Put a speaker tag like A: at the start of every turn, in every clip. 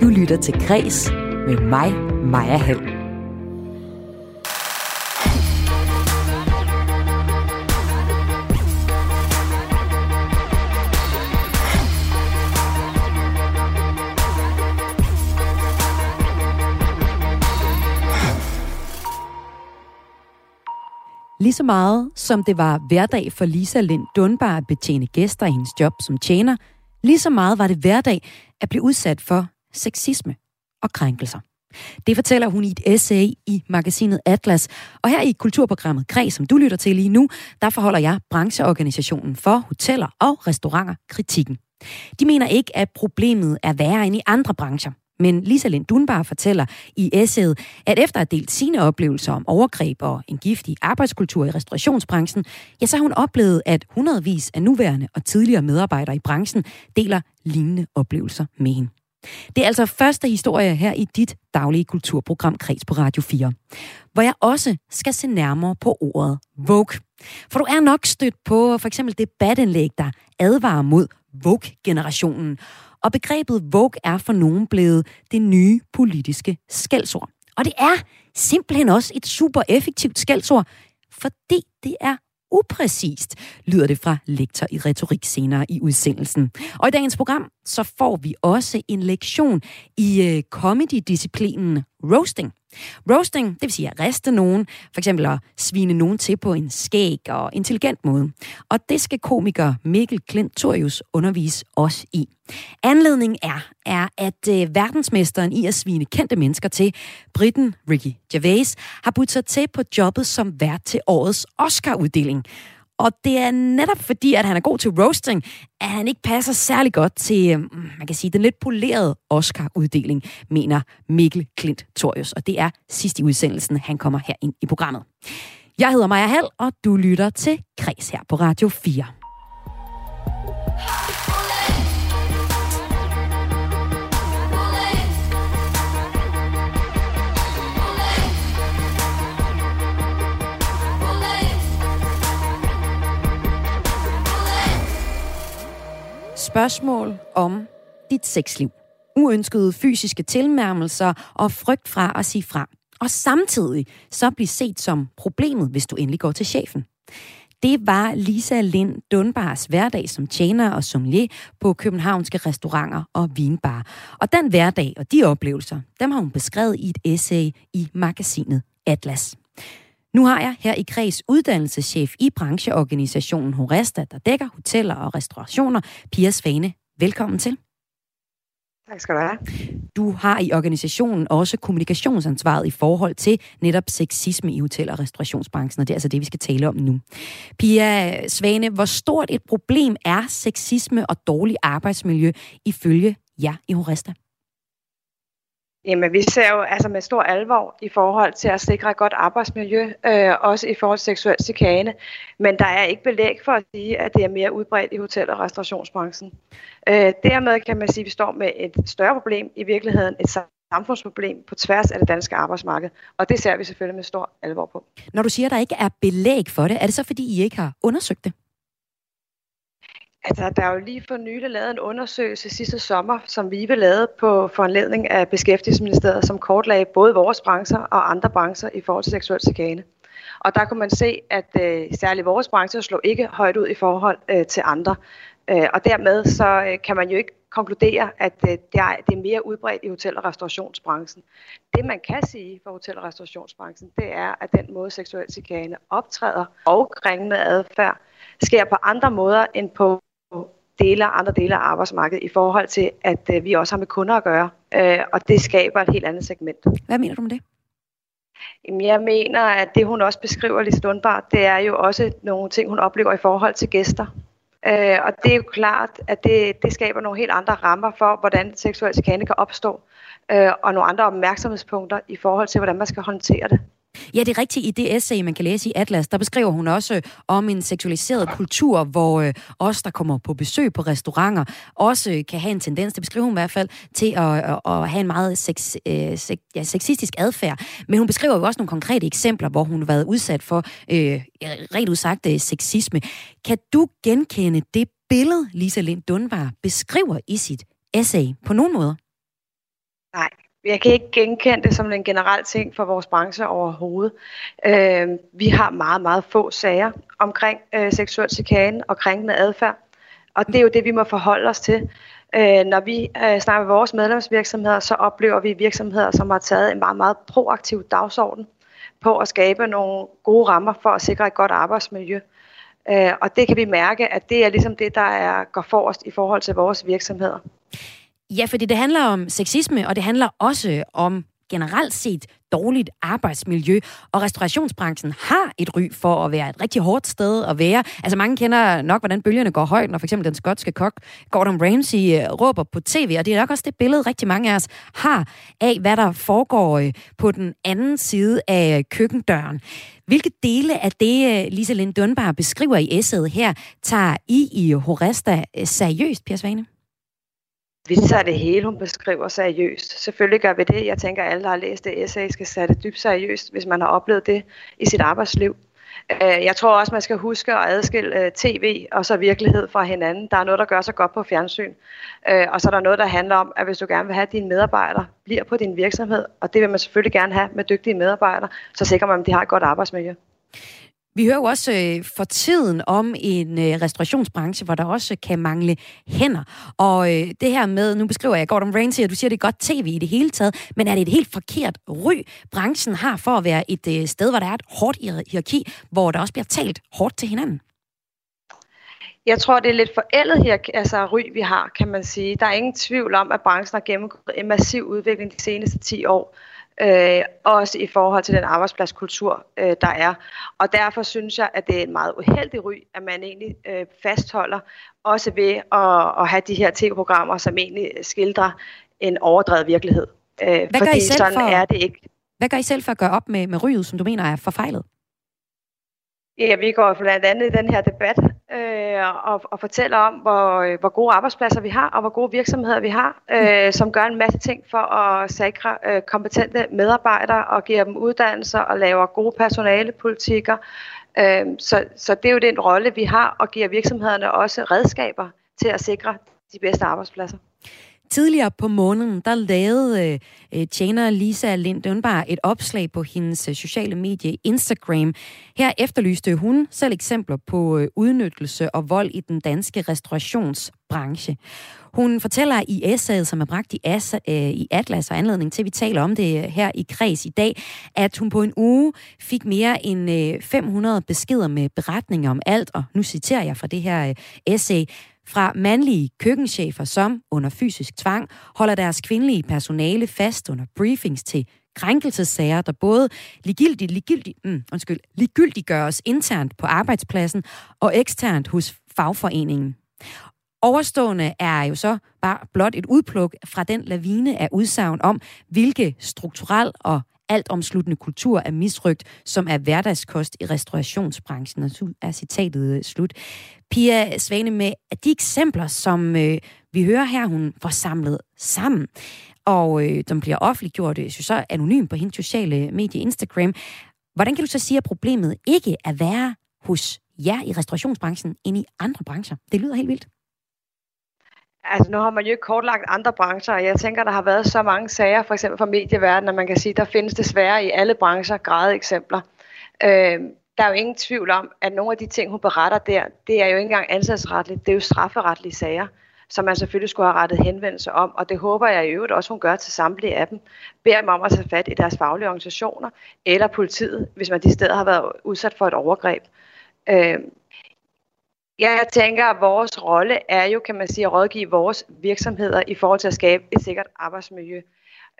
A: Du lytter til Græs med mig, Maja Hall. Lige så meget som det var hverdag for Lisa Lind Dunbar at betjene gæster i hendes job som tjener, lige så meget var det hverdag at blive udsat for sexisme og krænkelser. Det fortæller hun i et essay i magasinet Atlas. Og her i kulturprogrammet Kreds, som du lytter til lige nu, der forholder jeg brancheorganisationen for hoteller og restauranter kritikken. De mener ikke, at problemet er værre end i andre brancher. Men Lisa Lind Dunbar fortæller i essayet, at efter at have delt sine oplevelser om overgreb og en giftig arbejdskultur i restaurationsbranchen, ja, så har hun oplevet, at hundredvis af nuværende og tidligere medarbejdere i branchen deler lignende oplevelser med hende. Det er altså første historie her i dit daglige kulturprogram Kreds på Radio 4, hvor jeg også skal se nærmere på ordet Vogue. For du er nok stødt på for eksempel debatindlæg, der advarer mod Vogue-generationen, og begrebet Vogue er for nogen blevet det nye politiske skældsord. Og det er simpelthen også et super effektivt skældsord, fordi det er upræcist, lyder det fra lektor i retorik senere i udsendelsen. Og i dagens program, så får vi også en lektion i øh, comedy-disciplinen roasting. Roasting, det vil sige at riste nogen, for eksempel at svine nogen til på en skæg og intelligent måde. Og det skal komiker Mikkel Klint Torius undervise os i. Anledningen er, er at øh, verdensmesteren i at svine kendte mennesker til, Britten Ricky Gervais, har budt sig til på jobbet som vært til årets Oscar-uddeling. Og det er netop fordi, at han er god til roasting, at han ikke passer særlig godt til, øh, man kan sige, den lidt polerede Oscar-uddeling, mener Mikkel Klint Torius. Og det er sidst i udsendelsen, han kommer her ind i programmet. Jeg hedder Maja Hall, og du lytter til Kreds her på Radio 4. Spørgsmål om dit sexliv. Uønskede fysiske tilnærmelser og frygt fra at sige fra. Og samtidig så blive set som problemet, hvis du endelig går til chefen. Det var Lisa Lind Dunbars hverdag som tjener og sommelier på københavnske restauranter og vinbar. Og den hverdag og de oplevelser, dem har hun beskrevet i et essay i magasinet Atlas. Nu har jeg her i Kreds uddannelseschef i brancheorganisationen Horesta, der dækker hoteller og restaurationer, Pia Svane. Velkommen til.
B: Tak skal du have.
A: Du har i organisationen også kommunikationsansvaret i forhold til netop sexisme i hotel- og restaurationsbranchen, og det er altså det, vi skal tale om nu. Pia Svane, hvor stort et problem er sexisme og dårlig arbejdsmiljø ifølge jer i Horesta?
B: Jamen, vi ser jo altså med stor alvor i forhold til at sikre et godt arbejdsmiljø, øh, også i forhold til seksuel chikane. Men der er ikke belæg for at sige, at det er mere udbredt i hotel- og restaurationsbranchen. Øh, dermed kan man sige, at vi står med et større problem i virkeligheden, et samfundsproblem på tværs af det danske arbejdsmarked. Og det ser vi selvfølgelig med stor alvor på.
A: Når du siger, at der ikke er belæg for det, er det så fordi, I ikke har undersøgt det?
B: Altså, der er jo lige for nylig lavet en undersøgelse sidste sommer, som vi lavede på foranledning af Beskæftigelsesministeriet, som kortlagde både vores brancher og andre brancher i forhold til seksuel chikane. Og der kunne man se, at øh, særligt vores branche slog ikke højt ud i forhold øh, til andre. Øh, og dermed så øh, kan man jo ikke konkludere, at øh, det, er, det er mere udbredt i hotel- og restaurationsbranchen. Det man kan sige for hotel- og restaurationsbranchen, det er, at den måde seksuel chikane optræder og kringende adfærd sker på andre måder end på dele andre dele af arbejdsmarkedet i forhold til, at øh, vi også har med kunder at gøre. Øh, og det skaber et helt andet segment.
A: Hvad mener du med det?
B: Jamen, jeg mener, at det hun også beskriver lidt stundbart, det er jo også nogle ting, hun oplever i forhold til gæster. Øh, og det er jo klart, at det, det skaber nogle helt andre rammer for, hvordan seksuel chikane kan opstå, øh, og nogle andre opmærksomhedspunkter i forhold til, hvordan man skal håndtere det.
A: Ja, det er rigtigt. I det essay, man kan læse i Atlas, der beskriver hun også øh, om en seksualiseret kultur, hvor øh, os, der kommer på besøg på restauranter, også kan have en tendens, det beskriver hun i hvert fald, til at, at, at have en meget sex, øh, sex, ja, sexistisk adfærd. Men hun beskriver jo også nogle konkrete eksempler, hvor hun har været udsat for øh, rent udsagt øh, sexisme. Kan du genkende det billede, Lisa Lind Dunbar beskriver i sit essay på nogen måder?
B: Nej, jeg kan ikke genkende det som en generel ting for vores branche overhovedet. Øh, vi har meget, meget få sager omkring øh, seksuel chikane og krænkende adfærd. Og det er jo det, vi må forholde os til. Øh, når vi øh, snakker med vores medlemsvirksomheder, så oplever vi virksomheder, som har taget en meget, meget proaktiv dagsorden på at skabe nogle gode rammer for at sikre et godt arbejdsmiljø. Øh, og det kan vi mærke, at det er ligesom det, der er, går forrest i forhold til vores virksomheder.
A: Ja, fordi det handler om sexisme, og det handler også om generelt set dårligt arbejdsmiljø, og restaurationsbranchen har et ry for at være et rigtig hårdt sted at være. Altså mange kender nok, hvordan bølgerne går højt, når for eksempel den skotske kok Gordon Ramsay øh, råber på tv, og det er nok også det billede, rigtig mange af os har af, hvad der foregår øh, på den anden side af øh, køkkendøren. Hvilke dele af det, øh, Lisa Lind Dunbar beskriver i essayet her, tager I i Horesta seriøst, Pia Svane?
B: Vi tager det hele, hun beskriver seriøst. Selvfølgelig gør vi det. Jeg tænker, at alle, der har læst det essay, skal tage det dybt seriøst, hvis man har oplevet det i sit arbejdsliv. Øh, jeg tror også, man skal huske at adskille øh, tv og så virkelighed fra hinanden. Der er noget, der gør sig godt på fjernsyn. Øh, og så er der noget, der handler om, at hvis du gerne vil have, at dine medarbejdere bliver på din virksomhed, og det vil man selvfølgelig gerne have med dygtige medarbejdere, så sikrer man, at de har et godt arbejdsmiljø.
A: Vi hører jo også øh, for tiden om en øh, restaurationsbranche, hvor der også kan mangle hænder. Og øh, det her med, nu beskriver jeg Gordon Ramsay, og du siger, det er godt tv i det hele taget, men er det et helt forkert ry, branchen har for at være et øh, sted, hvor der er et hårdt hierarki, hvor der også bliver talt hårdt til hinanden?
B: Jeg tror, det er lidt forældet her, altså ry, vi har, kan man sige. Der er ingen tvivl om, at branchen har gennemgået en massiv udvikling de seneste 10 år øh, også i forhold til den arbejdspladskultur, øh, der er. Og derfor synes jeg, at det er en meget uheldig ry, at man egentlig øh, fastholder, også ved at, at have de her tv-programmer, som egentlig skildrer en overdrevet virkelighed.
A: Øh, Hvad fordi I sådan for, er det ikke. Hvad gør I selv for at gøre op med, med ryget, som du mener er forfejlet?
B: Ja, vi går blandt andet i den her debat øh, og, og fortæller om, hvor, øh, hvor gode arbejdspladser vi har, og hvor gode virksomheder vi har, øh, som gør en masse ting for at sikre øh, kompetente medarbejdere og giver dem uddannelser og laver gode personalepolitikker. Øh, så, så det er jo den rolle, vi har, og giver virksomhederne også redskaber til at sikre de bedste arbejdspladser.
A: Tidligere på måneden, der lavede øh, øh tjener Lisa Lind Dønbar et opslag på hendes øh, sociale medie Instagram. Her efterlyste hun selv eksempler på øh, udnyttelse og vold i den danske restaurationsbranche. Hun fortæller i essayet, som er bragt i, Asa, øh, i Atlas og anledning til, at vi taler om det øh, her i kreds i dag, at hun på en uge fik mere end øh, 500 beskeder med beretninger om alt, og nu citerer jeg fra det her øh, essay, fra mandlige køkkenchefer, som under fysisk tvang holder deres kvindelige personale fast under briefings til krænkelsessager, der både ligegyldigt, ligegyldigt, mm, undskyld, ligegyldigt gøres internt på arbejdspladsen og eksternt hos fagforeningen. Overstående er jo så bare blot et udpluk fra den lavine af udsagn om, hvilke strukturel og altomsluttende kultur af misrygt, som er hverdagskost i restaurationsbranchen. Og så er citatet øh, slut. Pia Svane, med de eksempler, som øh, vi hører her, hun får samlet sammen, og øh, de bliver offentliggjort øh, så anonym på hendes sociale medie Instagram. Hvordan kan du så sige, at problemet ikke er værre hos jer i restaurationsbranchen end i andre brancher? Det lyder helt vildt.
B: Altså nu har man jo ikke kortlagt andre brancher, og jeg tænker, der har været så mange sager, for eksempel fra medieverdenen, at man kan sige, der findes desværre i alle brancher græde eksempler. Øh, der er jo ingen tvivl om, at nogle af de ting, hun beretter der, det er jo ikke engang ansatsretligt, det er jo strafferetlige sager, som man selvfølgelig skulle have rettet henvendelse om, og det håber jeg i øvrigt også, hun gør til samtlige af dem. Beder dem om at tage fat i deres faglige organisationer, eller politiet, hvis man de steder har været udsat for et overgreb. Øh, jeg tænker, at vores rolle er jo, kan man sige, at rådgive vores virksomheder i forhold til at skabe et sikkert arbejdsmiljø.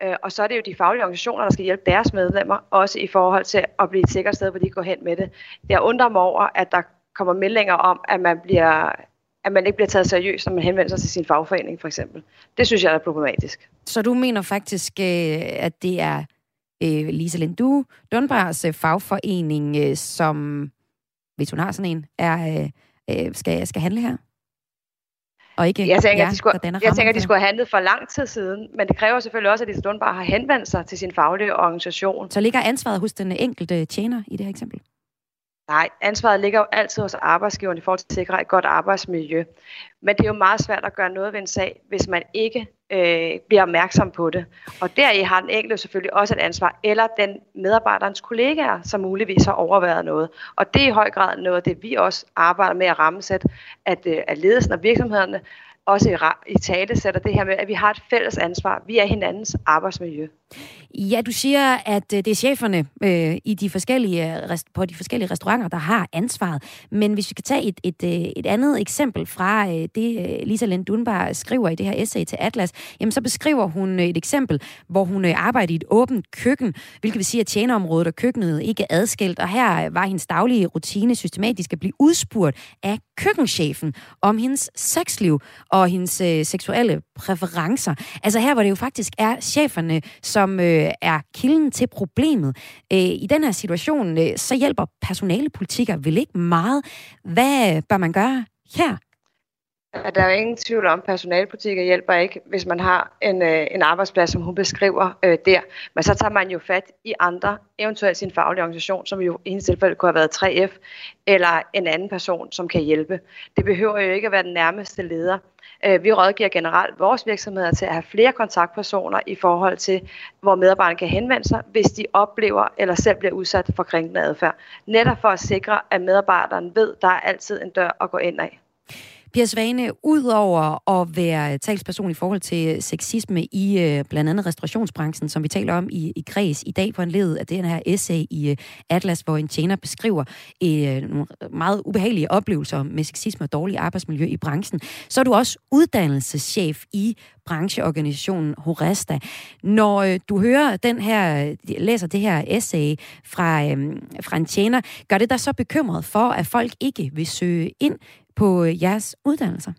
B: Øh, og så er det jo de faglige organisationer, der skal hjælpe deres medlemmer, også i forhold til at blive et sikkert sted, hvor de går hen med det. Jeg undrer mig over, at der kommer meldinger om, at man, bliver, at man ikke bliver taget seriøst, når man henvender sig til sin fagforening, for eksempel. Det synes jeg er problematisk.
A: Så du mener faktisk, øh, at det er øh, Lisa Lindu, Dunbars fagforening, som, hvis hun har sådan en, er øh, skal, skal handle her?
B: Og ikke jeg tænker, jer, de skulle, jeg tænker, de skulle have handlet for lang tid siden, men det kræver selvfølgelig også, at de bare har henvendt sig til sin faglige organisation.
A: Så ligger ansvaret hos den enkelte tjener i det her eksempel?
B: Nej, ansvaret ligger jo altid hos arbejdsgiveren i forhold til at sikre et godt arbejdsmiljø. Men det er jo meget svært at gøre noget ved en sag, hvis man ikke øh, bliver opmærksom på det. Og deri har den enkelte selvfølgelig også et ansvar, eller den medarbejderens kollegaer, som muligvis har overværet noget. Og det er i høj grad noget det, vi også arbejder med at rammesætte, at, øh, at ledelsen og virksomhederne også i, i tale sætter det her med, at vi har et fælles ansvar. Vi er hinandens arbejdsmiljø.
A: Ja, du siger, at øh, det er cheferne øh, i de forskellige, øh, på de forskellige restauranter, der har ansvaret. Men hvis vi kan tage et, et, øh, et andet eksempel fra øh, det, Lisa Lind Dunbar skriver i det her essay til Atlas, jamen så beskriver hun et eksempel, hvor hun arbejder i et åbent køkken, hvilket vil sige, at tjeneområdet og køkkenet ikke er adskilt. Og her var hendes daglige rutine systematisk at blive udspurgt af køkkenchefen om hendes sexliv og hendes øh, seksuelle præferencer. Altså her, hvor det jo faktisk er cheferne, som øh, er kilden til problemet. Øh, I den her situation, øh, så hjælper personalepolitikker vel ikke meget. Hvad bør man gøre her?
B: Ja, der er jo ingen tvivl om, at personalpolitikker hjælper ikke, hvis man har en, øh, en arbejdsplads, som hun beskriver øh, der. Men så tager man jo fat i andre, eventuelt sin faglige organisation, som jo i hendes tilfælde kunne have været 3F, eller en anden person, som kan hjælpe. Det behøver jo ikke at være den nærmeste leder. Øh, vi rådgiver generelt vores virksomheder til at have flere kontaktpersoner i forhold til, hvor medarbejderne kan henvende sig, hvis de oplever eller selv bliver udsat for krænkende adfærd. Netop for at sikre, at medarbejderen ved, at der er altid en dør at gå ind af.
A: Pia Svane, udover at være talsperson i forhold til sexisme i øh, blandt andet restaurationsbranchen, som vi taler om i, i Græs i dag på en led af den her essay i øh, Atlas, hvor en tjener beskriver øh, nogle meget ubehagelige oplevelser med sexisme og dårlig arbejdsmiljø i branchen, så er du også uddannelseschef i brancheorganisationen Horesta. Når øh, du hører den her, læser det her essay fra, øh, fra en tjener, gør det dig så bekymret for, at folk ikke vil søge ind på øh, jeres uddannelser?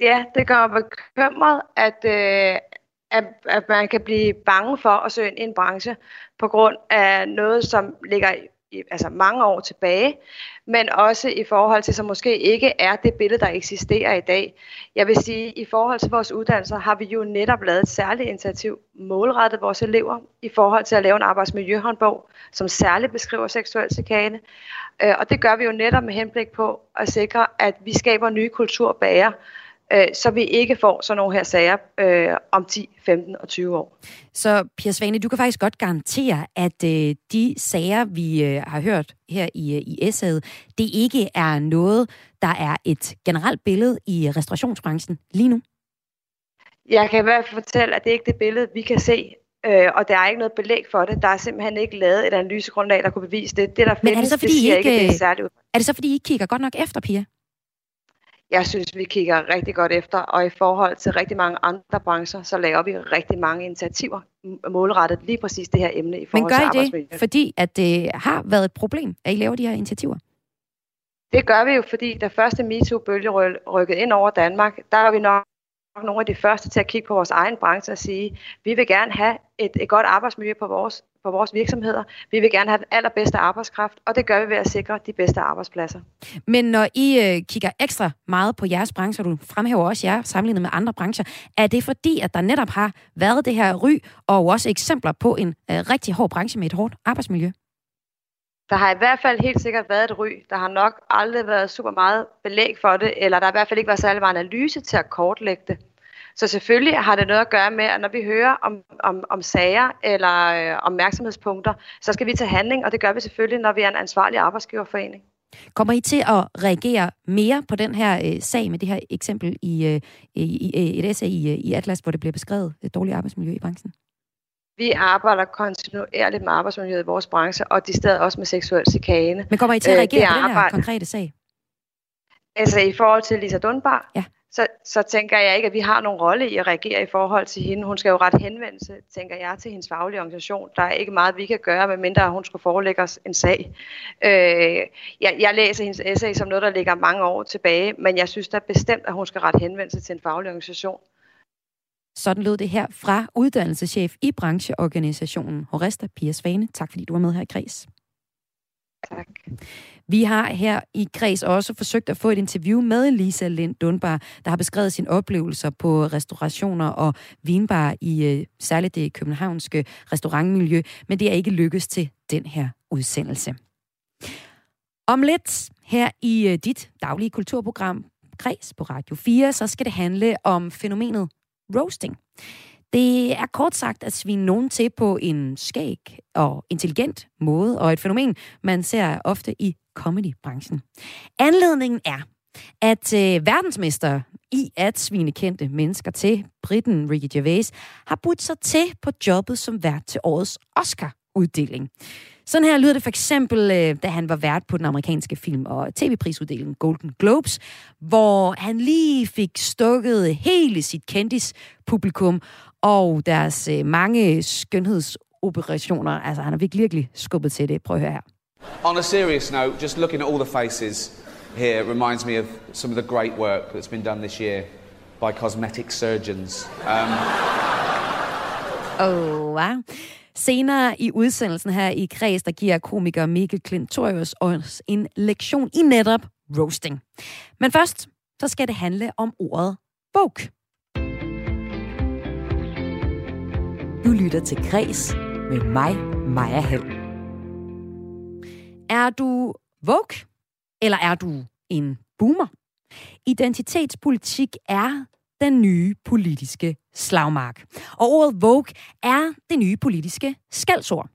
B: Ja, det gør mig bekymret, at, øh, at, at man kan blive bange for at søge ind i en branche på grund af noget, som ligger i, altså mange år tilbage, men også i forhold til, som måske ikke er det billede, der eksisterer i dag. Jeg vil sige, i forhold til vores uddannelser har vi jo netop lavet et særligt initiativ målrettet vores elever i forhold til at lave en arbejdsmiljøhåndbog, som særligt beskriver seksuel chikane. Øh, og det gør vi jo netop med henblik på at sikre, at vi skaber nye kulturbærer, øh, så vi ikke får sådan nogle her sager øh, om 10, 15 og 20 år.
A: Så Pia Svane, du kan faktisk godt garantere, at øh, de sager, vi øh, har hørt her i, øh, i essayet, det ikke er noget, der er et generelt billede i restaurationsbranchen lige nu?
B: Jeg kan i hvert fald fortælle, at det ikke er det billede, vi kan se Øh, og der er ikke noget belæg for det. Der er simpelthen ikke lavet et analysegrundlag, der kunne bevise det. Det, der
A: Men findes, er det så, fordi det I ikke, ikke, det er særligt Er det så, fordi I ikke kigger godt nok efter, Pia?
B: Jeg synes, vi kigger rigtig godt efter, og i forhold til rigtig mange andre brancher, så laver vi rigtig mange initiativer målrettet lige præcis det her emne i forhold
A: til. Men gør I det, fordi at det har været et problem, at I laver de her initiativer?
B: Det gør vi jo, fordi da første MeToo-bølge rykkede ind over Danmark, der var vi nok nogle af de første til at kigge på vores egen branche og sige, vi vil gerne have et, et godt arbejdsmiljø på vores, på vores virksomheder. Vi vil gerne have den allerbedste arbejdskraft, og det gør vi ved at sikre de bedste arbejdspladser.
A: Men når I øh, kigger ekstra meget på jeres branche, og du fremhæver også jer sammenlignet med andre brancher, er det fordi, at der netop har været det her ry, og også eksempler på en øh, rigtig hård branche med et hårdt arbejdsmiljø?
B: Der har i hvert fald helt sikkert været et ry. Der har nok aldrig været super meget belæg for det, eller der har i hvert fald ikke været særlig meget analyse til at kortlægge det. Så selvfølgelig har det noget at gøre med, at når vi hører om, om, om sager eller øh, opmærksomhedspunkter, så skal vi tage handling, og det gør vi selvfølgelig, når vi er en ansvarlig arbejdsgiverforening.
A: Kommer I til at reagere mere på den her øh, sag med det her eksempel i, øh, i, i et essay i, øh, i Atlas, hvor det bliver beskrevet et dårligt arbejdsmiljø i branchen?
B: Vi arbejder kontinuerligt med arbejdsmiljøet i vores branche, og de steder også med seksuel chikane.
A: Men kommer I til at øh, reagere øh, på den her konkrete sag?
B: Altså i forhold til Lisa Dunbar?
A: Ja.
B: Så, så tænker jeg ikke, at vi har nogen rolle i at reagere i forhold til hende. Hun skal jo ret henvendelse, tænker jeg, til hendes faglige organisation. Der er ikke meget, vi kan gøre, medmindre hun skulle forelægge os en sag. Øh, jeg, jeg læser hendes essay som noget, der ligger mange år tilbage, men jeg synes da bestemt, at hun skal ret henvendelse til en faglig organisation.
A: Sådan lød det her fra uddannelseschef i brancheorganisationen Horesta Pia Svane. Tak fordi du var med her i Kreds.
B: Tak.
A: Vi har her i Kreds også forsøgt at få et interview med Lisa Lind Dunbar, der har beskrevet sine oplevelser på restaurationer og vinbar i øh, særligt det københavnske restaurantmiljø, men det er ikke lykkedes til den her udsendelse. Om lidt her i øh, dit daglige kulturprogram Kreds på Radio 4, så skal det handle om fænomenet roasting. Det er kort sagt at svine nogen til på en skæg og intelligent måde, og et fænomen, man ser ofte i comedybranchen. Anledningen er, at øh, verdensmester i at svine kendte mennesker til, Britten Ricky Gervais, har budt sig til på jobbet som vært til årets Oscar-uddeling. Sådan her lyder det for eksempel, øh, da han var vært på den amerikanske film- og tv-prisuddeling Golden Globes, hvor han lige fik stukket hele sit kendis-publikum og deres øh, mange skønhedsoperationer. Altså, han har virkelig, virkelig skubbet til det. Prøv at høre her.
C: On a serious note, just looking at all the faces here reminds me of some of the great work that's been done this year by cosmetic surgeons. Um,
A: oh, wow. Senere i udsendelsen her i Kreds, der giver komiker Mikkel Klintorius os en lektion i netop roasting. Men først, så skal det handle om ordet woke. Du lytter til Kreds med mig, Maja Hall. Er du woke, eller er du en boomer? Identitetspolitik er den nye politiske slagmark. Og ordet Vogue er det nye politiske skældsord.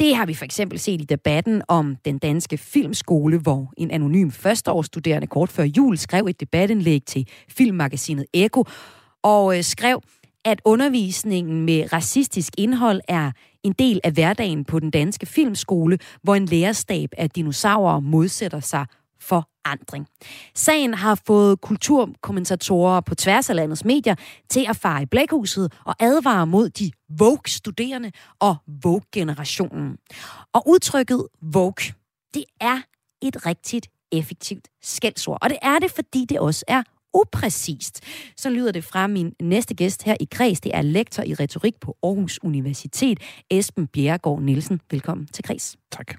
A: Det har vi for eksempel set i debatten om den danske filmskole, hvor en anonym førsteårsstuderende kort før jul skrev et debatindlæg til filmmagasinet Eko og øh, skrev, at undervisningen med racistisk indhold er en del af hverdagen på den danske filmskole, hvor en lærerstab af dinosaurer modsætter sig forandring. Sagen har fået kulturkommentatorer på tværs af landets medier til at fare i blækhuset og advare mod de woke-studerende og woke-generationen. Og udtrykket woke, det er et rigtigt effektivt skældsord. Og det er det, fordi det også er upræcist. Så lyder det fra min næste gæst her i Kreds. Det er lektor i retorik på Aarhus Universitet, Esben Bjerregaard Nielsen. Velkommen til Kreds.
D: Tak.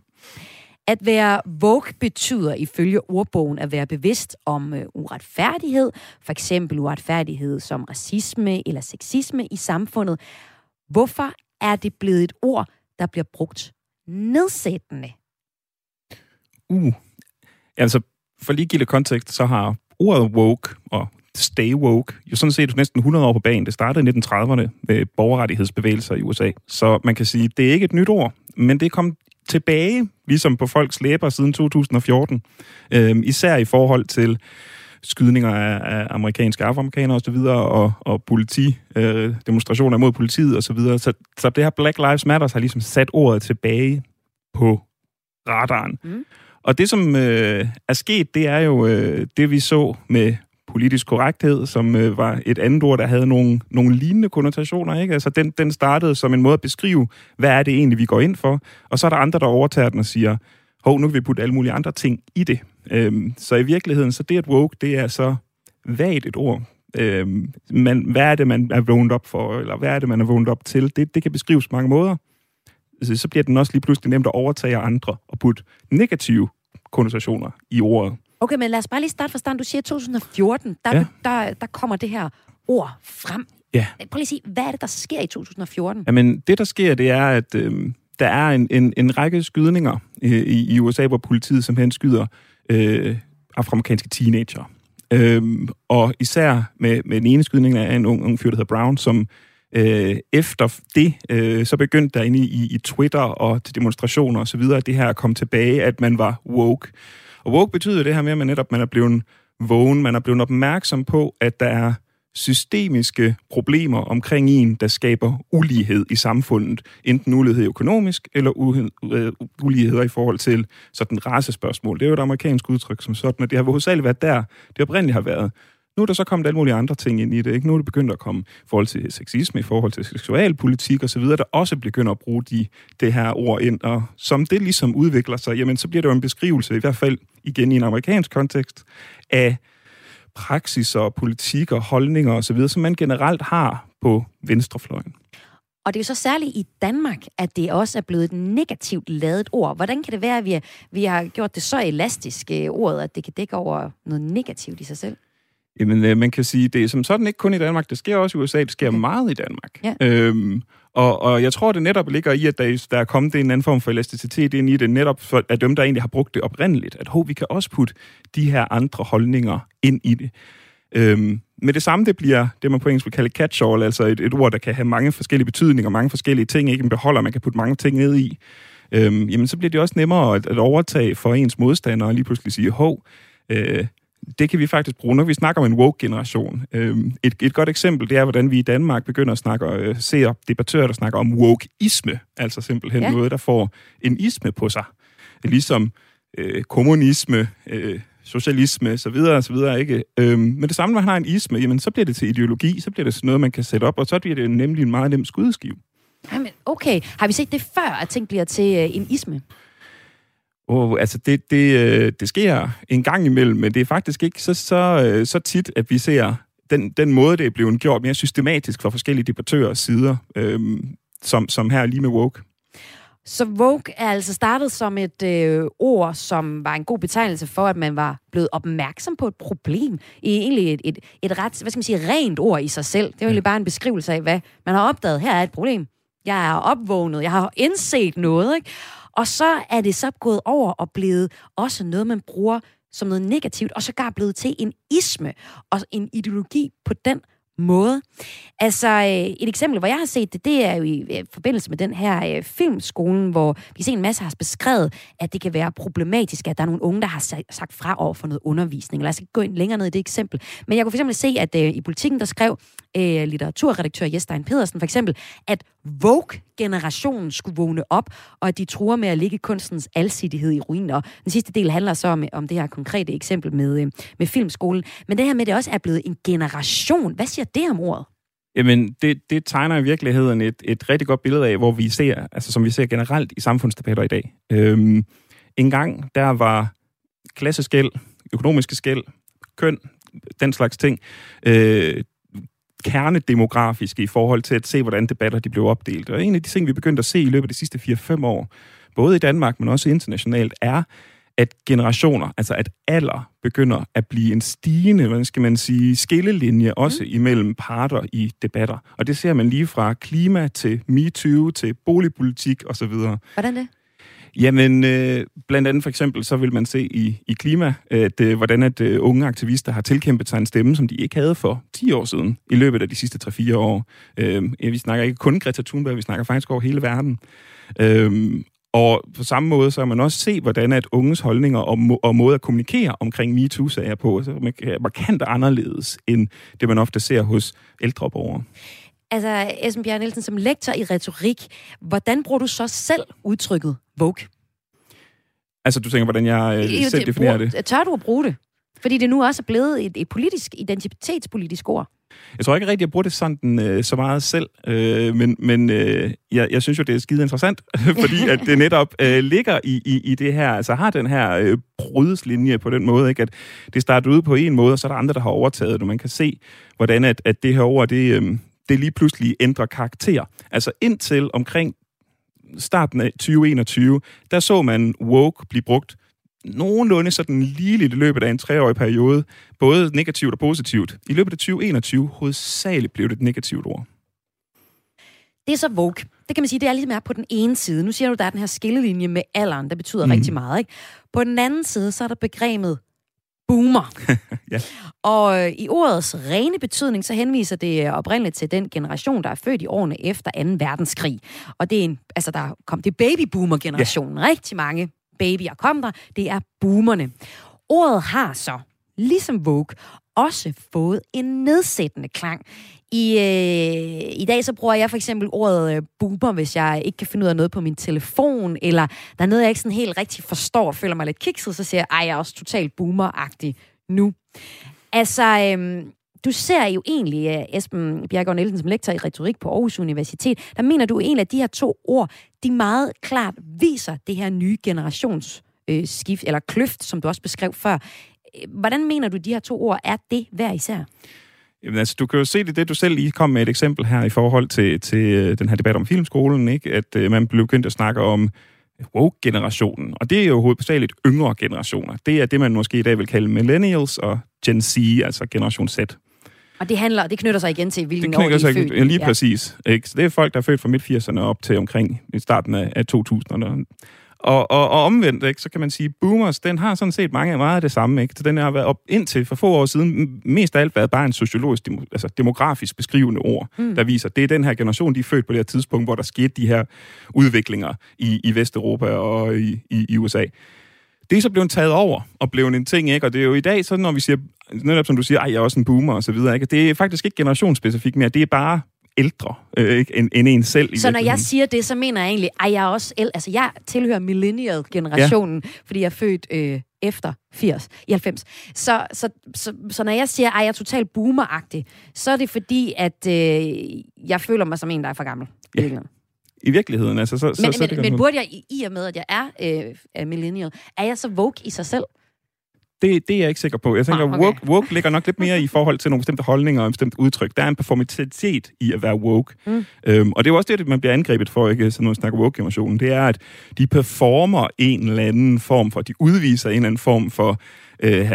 A: At være woke betyder ifølge ordbogen at være bevidst om øh, uretfærdighed, for eksempel uretfærdighed som racisme eller sexisme i samfundet. Hvorfor er det blevet et ord, der bliver brugt nedsættende?
D: Uh, altså for lige at give kontekst, så har ordet woke og stay woke jo sådan set næsten 100 år på banen. Det startede i 1930'erne med borgerrettighedsbevægelser i USA. Så man kan sige, det er ikke et nyt ord, men det kom tilbage, ligesom på folks læber siden 2014. Øhm, især i forhold til skydninger af, af amerikanske afroamerikanere osv., og, og politi, øh, demonstrationer mod politiet osv. Så, så, så det her Black Lives Matter har ligesom sat ordet tilbage på radaren. Mm. Og det, som øh, er sket, det er jo øh, det, vi så med politisk korrekthed, som øh, var et andet ord, der havde nogle, nogle lignende konnotationer. Ikke? Altså, den, den startede som en måde at beskrive, hvad er det egentlig, vi går ind for, og så er der andre, der overtager den og siger, hov, nu kan vi putte alle mulige andre ting i det. Øhm, så i virkeligheden, så det at woke, det er så vagt et ord. Øhm, men hvad er det, man er vågnet op for, eller hvad er det, man er vågnet op til? Det, det kan beskrives på mange måder. Så, Så bliver den også lige pludselig nemt at overtage andre og putte negative konnotationer i ordet.
A: Okay, men lad os bare lige starte fra starten. Du siger 2014, der, ja. der, der kommer det her ord frem.
D: Ja.
A: Prøv lige at sige, hvad er det, der sker i 2014?
D: Jamen, det der sker, det er, at øh, der er en, en, en række skydninger øh, i, i USA, hvor politiet simpelthen skyder øh, afroamerikanske teenager. Øh, og især med, med den ene skydning af en ung, ung fyr, der hedder Brown, som øh, efter det, øh, så begyndte der inde i, i Twitter og til demonstrationer osv., at det her kom tilbage, at man var woke. Og woke betyder det her med, at man netop man er blevet vågen, man er blevet opmærksom på, at der er systemiske problemer omkring en, der skaber ulighed i samfundet. Enten ulighed økonomisk, eller øh, uligheder i forhold til sådan racespørgsmål. Det er jo et amerikansk udtryk som sådan, og det har hovedsageligt været der, det oprindeligt har været. Nu er der så kommet alle mulige andre ting ind i det. Ikke? Nu er det begyndt at komme i forhold til sexisme, i forhold til seksualpolitik osv., der også begynder at bruge de, det her ord ind. Og som det ligesom udvikler sig, jamen så bliver det jo en beskrivelse, i hvert fald igen i en amerikansk kontekst, af praksis og politik og holdninger osv., som man generelt har på venstrefløjen.
A: Og det er jo så særligt i Danmark, at det også er blevet et negativt lavet ord. Hvordan kan det være, at vi, vi har gjort det så elastisk, ordet, at det kan dække over noget negativt i sig selv?
D: Jamen, øh, man kan sige, det er som sådan ikke kun i Danmark. Det sker også i USA. Det sker okay. meget i Danmark.
A: Ja.
D: Øhm, og, og jeg tror, det netop ligger i, at der, der er kommet en anden form for elasticitet ind i det, netop for, at dem, der egentlig har brugt det oprindeligt, at hov, vi kan også putte de her andre holdninger ind i det. Øhm, med det samme, det bliver det, man på engelsk vil kalde catch-all, altså et, et ord, der kan have mange forskellige betydninger, mange forskellige ting, ikke en beholder, man kan putte mange ting ned i. Øhm, jamen, så bliver det også nemmere at, at overtage for ens modstandere og lige pludselig sige, hov, øh, det kan vi faktisk bruge, når vi snakker om en woke-generation. Øhm, et, et godt eksempel, det er, hvordan vi i Danmark begynder at snakke, øh, ser debattører, der snakker om wokeisme, altså simpelthen ja. noget, der får en isme på sig. Ligesom øh, kommunisme, øh, socialisme, så videre, så videre, ikke? Øhm, men det samme, når han har en isme, jamen, så bliver det til ideologi, så bliver det sådan noget, man kan sætte op, og så bliver det nemlig en meget nem skudskive.
A: Jamen, okay. Har vi set det før, at ting bliver til øh, en isme?
D: Oh, altså det, det, øh, det sker en gang imellem, men det er faktisk ikke så, så, øh, så tit, at vi ser den, den måde, det er blevet gjort mere systematisk fra forskellige debattørers sider, øhm, som, som her lige med woke.
A: Så woke er altså startet som et øh, ord, som var en god betegnelse for, at man var blevet opmærksom på et problem. I egentlig et, et, et ret, hvad skal man sige, rent ord i sig selv. Det er jo egentlig bare en beskrivelse af, hvad man har opdaget. Her er et problem. Jeg er opvågnet. Jeg har indset noget. Ikke? Og så er det så gået over og blevet også noget, man bruger som noget negativt, og så gar blevet til en isme og en ideologi på den måde. Altså, øh, et eksempel, hvor jeg har set det, det er jo i øh, forbindelse med den her øh, filmskolen, hvor vi ser en masse har beskrevet, at det kan være problematisk, at der er nogle unge, der har sagt fra over for noget undervisning. Lad os ikke gå ind længere ned i det eksempel. Men jeg kunne for eksempel se, at i politikken, der skrev øh, litteraturredaktør Jestein Pedersen for eksempel, at Vogue-generationen skulle vågne op, og at de truer med at ligge kunstens alsidighed i ruiner. Den sidste del handler så om, om det her konkrete eksempel med, øh, med filmskolen. Men det her med, at det også er blevet en generation. Hvad siger det om ordet?
D: Jamen, det, det tegner i virkeligheden et, et rigtig godt billede af, hvor vi ser, altså som vi ser generelt i samfundsdebatter i dag. Øhm, en gang, der var klasseskæld, økonomiske skæld, køn, den slags ting, øh, kernedemografiske i forhold til at se, hvordan debatter de blev opdelt. Og en af de ting, vi begyndte at se i løbet af de sidste 4-5 år, både i Danmark, men også internationalt, er, at generationer, altså at alder, begynder at blive en stigende, hvordan skal man sige, skillelinje også mm. imellem parter i debatter. Og det ser man lige fra klima til MeToo til boligpolitik osv.
A: Hvordan det?
D: Jamen, øh, blandt andet for eksempel, så vil man se i, i klima, at, øh, hvordan at øh, unge aktivister har tilkæmpet sig en stemme, som de ikke havde for 10 år siden, i løbet af de sidste 3-4 år. Øh, vi snakker ikke kun Greta Thunberg, vi snakker faktisk over hele verden. Øh, og på samme måde, så kan man også se, hvordan at unges holdninger og, må, og måde at kommunikere omkring MeToo-sager på, så er markant anderledes, end det man ofte ser hos ældre borgere.
A: Altså, Esben Bjerg Nielsen, som lektor i retorik, hvordan bruger du så selv udtrykket woke?
D: Altså, du tænker, hvordan jeg øh, selv definerer det?
A: Tør du at bruge det? Fordi det nu også er blevet et, et politisk, identitetspolitisk ord.
D: Jeg tror ikke rigtig, jeg bruger det sådan øh, så meget selv, øh, men, men øh, jeg, jeg synes jo, det er skide interessant, fordi at det netop øh, ligger i, i, i det her, altså har den her øh, brydeslinje på den måde, ikke? at det starter ud på en måde, og så er der andre, der har overtaget det, man kan se, hvordan at, at det her ord, det, øh, det lige pludselig ændrer karakter. Altså indtil omkring starten af 2021, der så man woke blive brugt nogenlunde sådan lige lidt i løbet af en treårig periode, både negativt og positivt. I løbet af 2021 hovedsageligt blev det et negativt ord.
A: Det er så woke. Det kan man sige, det er ligesom er på den ene side. Nu siger du, der er den her skillelinje med alderen, der betyder mm. rigtig meget. Ikke? På den anden side, så er der begrebet boomer. ja. Og øh, i ordets rene betydning, så henviser det oprindeligt til den generation, der er født i årene efter 2. verdenskrig. Og det er en, altså der kom det babyboomer-generationen. Ja. Rigtig mange babyer kom der. Det er boomerne. Ordet har så, ligesom Vogue, også fået en nedsættende klang. I, øh, I dag så bruger jeg for eksempel ordet øh, boomer, hvis jeg ikke kan finde ud af noget på min telefon, eller der er noget, jeg ikke sådan helt rigtig forstår, føler mig lidt kikset, så siger jeg, ej, jeg er også totalt boomer nu. Altså, øh, du ser jo egentlig, øh, Esben Bjergård Nielsen, som lektor i retorik på Aarhus Universitet, der mener du egentlig, at de her to ord, de meget klart viser det her nye generations øh, skift, eller kløft, som du også beskrev før. Øh, hvordan mener du, de her to ord er det hver især?
D: Jamen, altså, du kan jo se det, det du selv lige kom med et eksempel her i forhold til, til øh, den her debat om filmskolen, ikke? at uh, man blev begyndt at snakke om woke-generationen. Og det er jo hovedsageligt yngre generationer. Det er det, man måske i dag vil kalde millennials, og Gen Z, altså generation Z.
A: Og det handler, det knytter sig igen til, hvilken
D: det
A: år de er
D: sig,
A: født.
D: Ja, lige præcis. Ikke? Så det er folk, der er født fra midt-80'erne op til omkring i starten af, af 2000'erne. Og, og, og omvendt, ikke, så kan man sige, boomers, den har sådan set mange meget af det samme. Ikke? Så den har været op indtil for få år siden, mest af alt været bare en sociologisk, altså demografisk beskrivende ord, mm. der viser, at det er den her generation, de er født på det her tidspunkt, hvor der skete de her udviklinger i, i Vesteuropa og i, i, i USA. Det er så blevet taget over og blevet en ting, ikke? Og det er jo i dag, så når vi siger, netop som du siger, ej, jeg er også en boomer og så videre, ikke? Det er faktisk ikke generationsspecifikt mere, det er bare ældre øh, end, end en selv.
A: så når jeg siger det, så mener jeg egentlig, at jeg er også el- altså jeg tilhører millennial-generationen, ja. fordi jeg er født øh, efter 80, i 90. Så, så, så, så når jeg siger, at jeg er totalt boomeragtig, så er det fordi, at øh, jeg føler mig som en, der er for gammel.
D: Ja. I virkeligheden, altså. Så,
A: men,
D: så,
A: men,
D: så
A: men, men burde jeg, i, i og med, at jeg er øh, millennial, er jeg så woke i sig selv?
D: Det, det er jeg ikke sikker på. Jeg tænker,
A: ah, okay.
D: woke, woke ligger nok lidt mere i forhold til nogle bestemte holdninger og bestemte udtryk. Der er en performativitet i at være woke. Mm. Øhm, og det er jo også det, man bliver angrebet for, ikke, så når man snakker woke-generationen. Det er, at de performer en eller anden form for, de udviser en eller anden form for øh,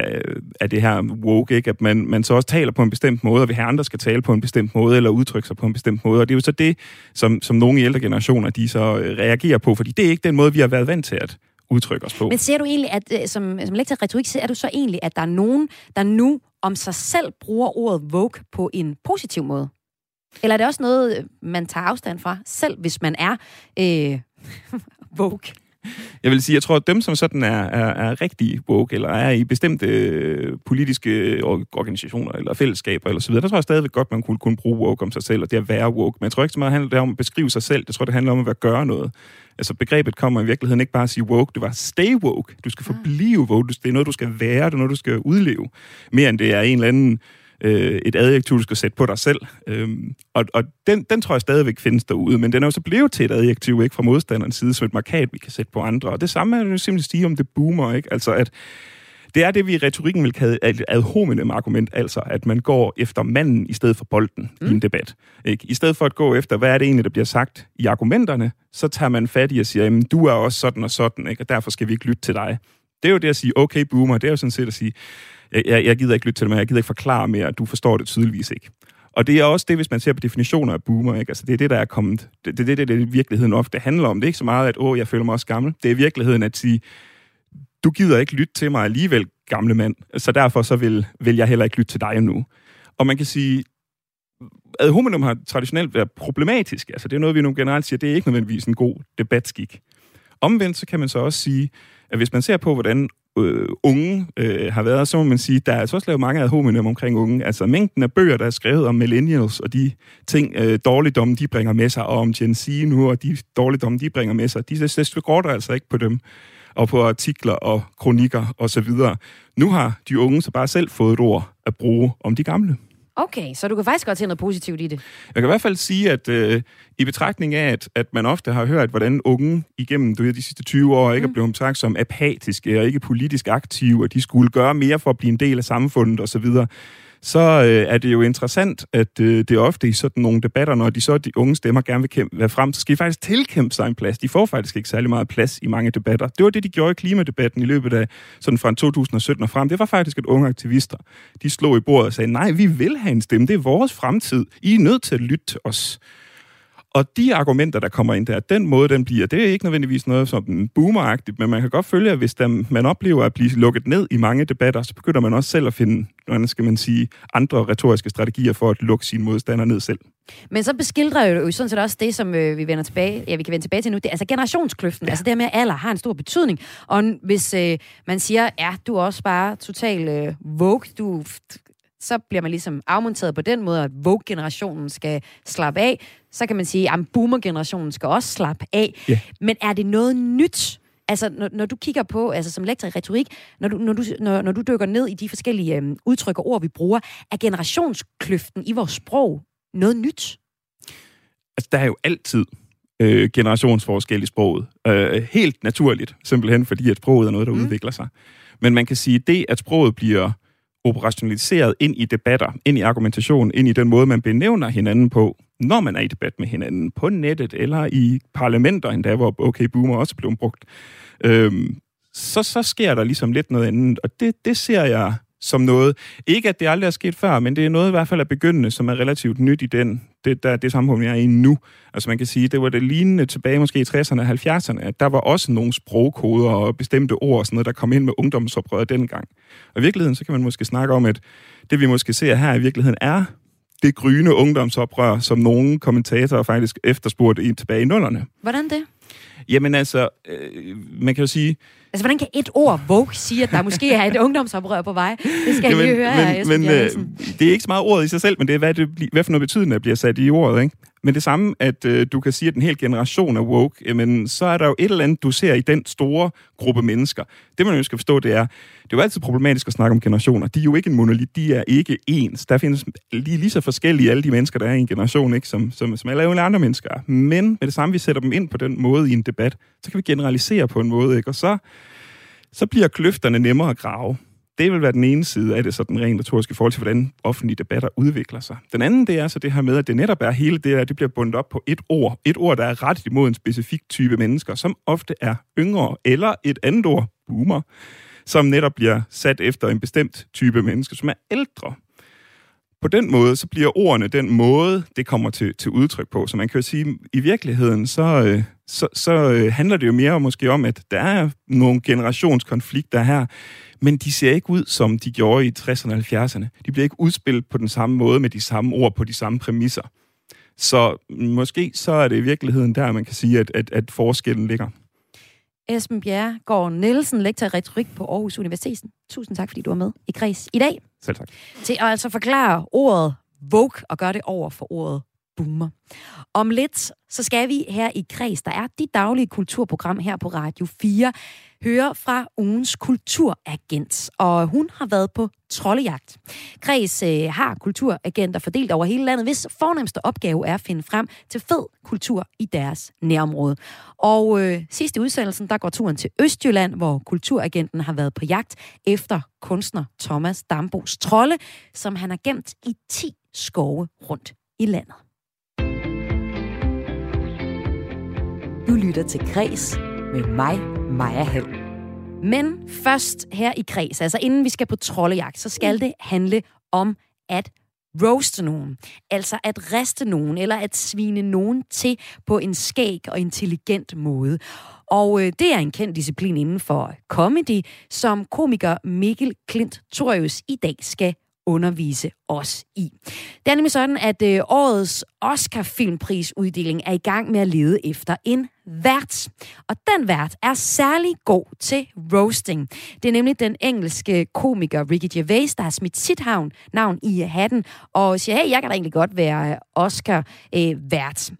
D: af det her woke, ikke? at man, man så også taler på en bestemt måde, og vi her andre skal tale på en bestemt måde, eller udtrykke sig på en bestemt måde. Og det er jo så det, som, som nogle ældre generationer, de så øh, reagerer på, fordi det er ikke den måde, vi har været vant til at udtrykke os på.
A: Men ser du egentlig, at øh, som, øh, som lektor retorik, ser du så egentlig, at der er nogen, der nu om sig selv bruger ordet woke på en positiv måde? Eller er det også noget, øh, man tager afstand fra, selv hvis man er øh, woke?
D: Jeg vil sige, jeg tror, at dem, som sådan er, er, er rigtig woke, eller er i bestemte øh, politiske organisationer, eller fællesskaber, eller så videre, der tror jeg stadigvæk godt, man kunne, kunne bruge woke om sig selv, og det at være woke. Men jeg tror ikke så meget, det handler om at beskrive sig selv. Jeg tror, det handler om at gøre noget. Altså begrebet kommer i virkeligheden ikke bare at sige woke, det var stay woke. Du skal forblive woke. Det er noget, du skal være, det er noget, du skal udleve. Mere end det er en eller anden øh, et adjektiv, du skal sætte på dig selv. Øhm, og og den, den tror jeg stadigvæk findes derude, men den er jo så blevet til et adjektiv ikke fra modstanderens side, som et markat, vi kan sætte på andre. Og det samme er det simpelthen sige om det boomer, ikke? Altså at det er det, vi i retorikken vil kalde et ad hominem argument, altså at man går efter manden i stedet for bolden mm. i en debat. Ikke? I stedet for at gå efter, hvad er det egentlig, der bliver sagt i argumenterne, så tager man fat i og siger, jamen du er også sådan og sådan, ikke? og derfor skal vi ikke lytte til dig. Det er jo det at sige, okay boomer, det er jo sådan set at sige, jeg, jeg, gider ikke lytte til det, mere, jeg gider ikke forklare mere, du forstår det tydeligvis ikke. Og det er også det, hvis man ser på definitioner af boomer, ikke? Altså, det er det, der er kommet. Det er det, det, det, det virkeligheden ofte handler om. Det er ikke så meget, at åh, jeg føler mig også gammel. Det er virkeligheden at sige, du gider ikke lytte til mig alligevel, gamle mand, så derfor så vil, vil jeg heller ikke lytte til dig nu. Og man kan sige, ad hominem har traditionelt været problematisk. Altså, det er noget, vi nu generelt siger, det er ikke nødvendigvis en god debatskik. Omvendt så kan man så også sige, at hvis man ser på, hvordan øh, unge øh, har været, så må man sige, der er altså også lavet mange ad hominem omkring unge. Altså mængden af bøger, der er skrevet om millennials, og de ting, øh, dårligdomme, de bringer med sig, og om Gen Z nu, og de dårligdomme, de bringer med sig, de det går der altså ikke på dem og på artikler og kronikker osv. Nu har de unge så bare selv fået et ord at bruge om de gamle.
A: Okay, så du kan faktisk godt se noget positivt i det.
D: Jeg kan i hvert fald sige, at øh, i betragtning af, at, at man ofte har hørt, hvordan unge igennem du ved, de sidste 20 år ikke mm. er blevet betragtet som apatiske og ikke politisk aktive, og de skulle gøre mere for at blive en del af samfundet osv., så øh, er det jo interessant, at øh, det ofte i sådan nogle debatter, når de så de unge stemmer gerne vil kæmpe, være frem, så skal de faktisk tilkæmpe sig en plads. De får faktisk ikke særlig meget plads i mange debatter. Det var det, de gjorde i klimadebatten i løbet af sådan fra 2017 og frem. Det var faktisk, at unge aktivister, de slog i bordet og sagde, nej, vi vil have en stemme. Det er vores fremtid. I er nødt til at lytte til os. Og de argumenter, der kommer ind der, den måde, den bliver, det er ikke nødvendigvis noget som boomeragtigt, men man kan godt følge, at hvis der, man oplever at blive lukket ned i mange debatter, så begynder man også selv at finde, hvordan skal man sige, andre retoriske strategier for at lukke sine modstandere ned selv.
A: Men så beskildrer jo sådan set også det, som øh, vi vender tilbage, ja, vi kan vende tilbage til nu, det er altså generationskløften. Ja. Altså det her med, at alder har en stor betydning. Og hvis øh, man siger, ja, du er også bare total øh, woke, du så bliver man ligesom afmonteret på den måde, at Vogue-generationen skal slappe af. Så kan man sige, at Boomer-generationen skal også slappe af. Yeah. Men er det noget nyt? Altså, når, når du kigger på, altså som lektor i retorik, når du, når du, når, når du dykker ned i de forskellige øhm, udtryk og ord, vi bruger, er generationskløften i vores sprog noget nyt?
D: Altså, der er jo altid øh, generationsforskel i sproget. Øh, helt naturligt, simpelthen fordi, at sproget er noget, der mm. udvikler sig. Men man kan sige, at det, at sproget bliver operationaliseret ind i debatter, ind i argumentation, ind i den måde, man benævner hinanden på, når man er i debat med hinanden, på nettet eller i parlamenter, endda hvor okay boomer også blev brugt, øhm, så, så sker der ligesom lidt noget andet. Og det, det ser jeg som noget. Ikke, at det aldrig er sket før, men det er noget i hvert fald af begyndende, som er relativt nyt i den, det, der, det samfund, vi er i nu. Altså man kan sige, det var det lignende tilbage måske i 60'erne og 70'erne, at der var også nogle sprogkoder og bestemte ord og sådan noget, der kom ind med ungdomsoprøret dengang. Og i virkeligheden, så kan man måske snakke om, at det vi måske ser her i virkeligheden er det gryne ungdomsoprør, som nogle kommentatorer faktisk efterspurgte i tilbage i nullerne.
A: Hvordan det?
D: Jamen altså, øh, man kan jo sige...
A: Altså, hvordan kan et ord, Vogue, sige, at der måske er et ungdomsoprør på vej? Det skal Jamen, jeg lige høre men, her, men, øh,
D: Det er ikke så meget ordet i sig selv, men det er, hvad, det, hvad for noget betydende bliver sat i ordet, ikke? Men det samme, at øh, du kan sige, at en hel generation er woke, men så er der jo et eller andet, du ser i den store gruppe mennesker. Det, man jo skal forstå, det er, det er jo altid problematisk at snakke om generationer. De er jo ikke en monolit, de er ikke ens. Der findes lige, lige så forskellige alle de mennesker, der er i en generation, ikke? Som, som, som alle andre mennesker er. Men med det samme, vi sætter dem ind på den måde i en debat, så kan vi generalisere på en måde, ikke? Og så, så bliver kløfterne nemmere at grave. Det vil være den ene side af det, så den retorisk i forhold til, hvordan offentlige debatter udvikler sig. Den anden, det er så det her med, at det netop er hele det, at det bliver bundet op på et ord. Et ord, der er ret imod en specifik type mennesker, som ofte er yngre, eller et andet ord, boomer, som netop bliver sat efter en bestemt type mennesker, som er ældre. På den måde, så bliver ordene den måde, det kommer til, til udtryk på. Så man kan jo sige, i virkeligheden, så, øh, så, så øh, handler det jo mere måske om, at der er nogle generationskonflikter her, men de ser ikke ud, som de gjorde i 60'erne og 70'erne. De bliver ikke udspillet på den samme måde med de samme ord på de samme præmisser. Så måske så er det i virkeligheden der, man kan sige, at, at, at forskellen ligger.
A: Esben Bjerregaard Nielsen, lektor i retorik på Aarhus Universitet. Tusind tak, fordi du var med i Græs i dag.
D: Selv tak.
A: Til at altså forklare ordet Vogue og gøre det over for ordet boomer. Om lidt, så skal vi her i Kreds, der er dit daglige kulturprogram her på Radio 4, høre fra ugens kulturagent, og hun har været på trollejagt. Kreds øh, har kulturagenter fordelt over hele landet, hvis fornemmeste opgave er at finde frem til fed kultur i deres nærområde. Og øh, sidste udsendelsen, der går turen til Østjylland, hvor kulturagenten har været på jagt efter kunstner Thomas Dambos trolde, som han har gemt i 10 skove rundt i landet. Du lytter til Græs med mig, Maja Hall. Men først her i Græs, altså inden vi skal på troldejagt, så skal det handle om at roaste nogen. Altså at riste nogen, eller at svine nogen til på en skæg og intelligent måde. Og øh, det er en kendt disciplin inden for comedy, som komiker Mikkel Klint Torius i dag skal undervise os i. Det er nemlig sådan, at øh, årets Oscar-filmprisuddeling er i gang med at lede efter en vært. Og den vært er særlig god til roasting. Det er nemlig den engelske komiker Ricky Gervais, der har smidt sit havn, navn i hatten, og siger, hey, jeg kan da egentlig godt være Oscar-vært. Øh, øh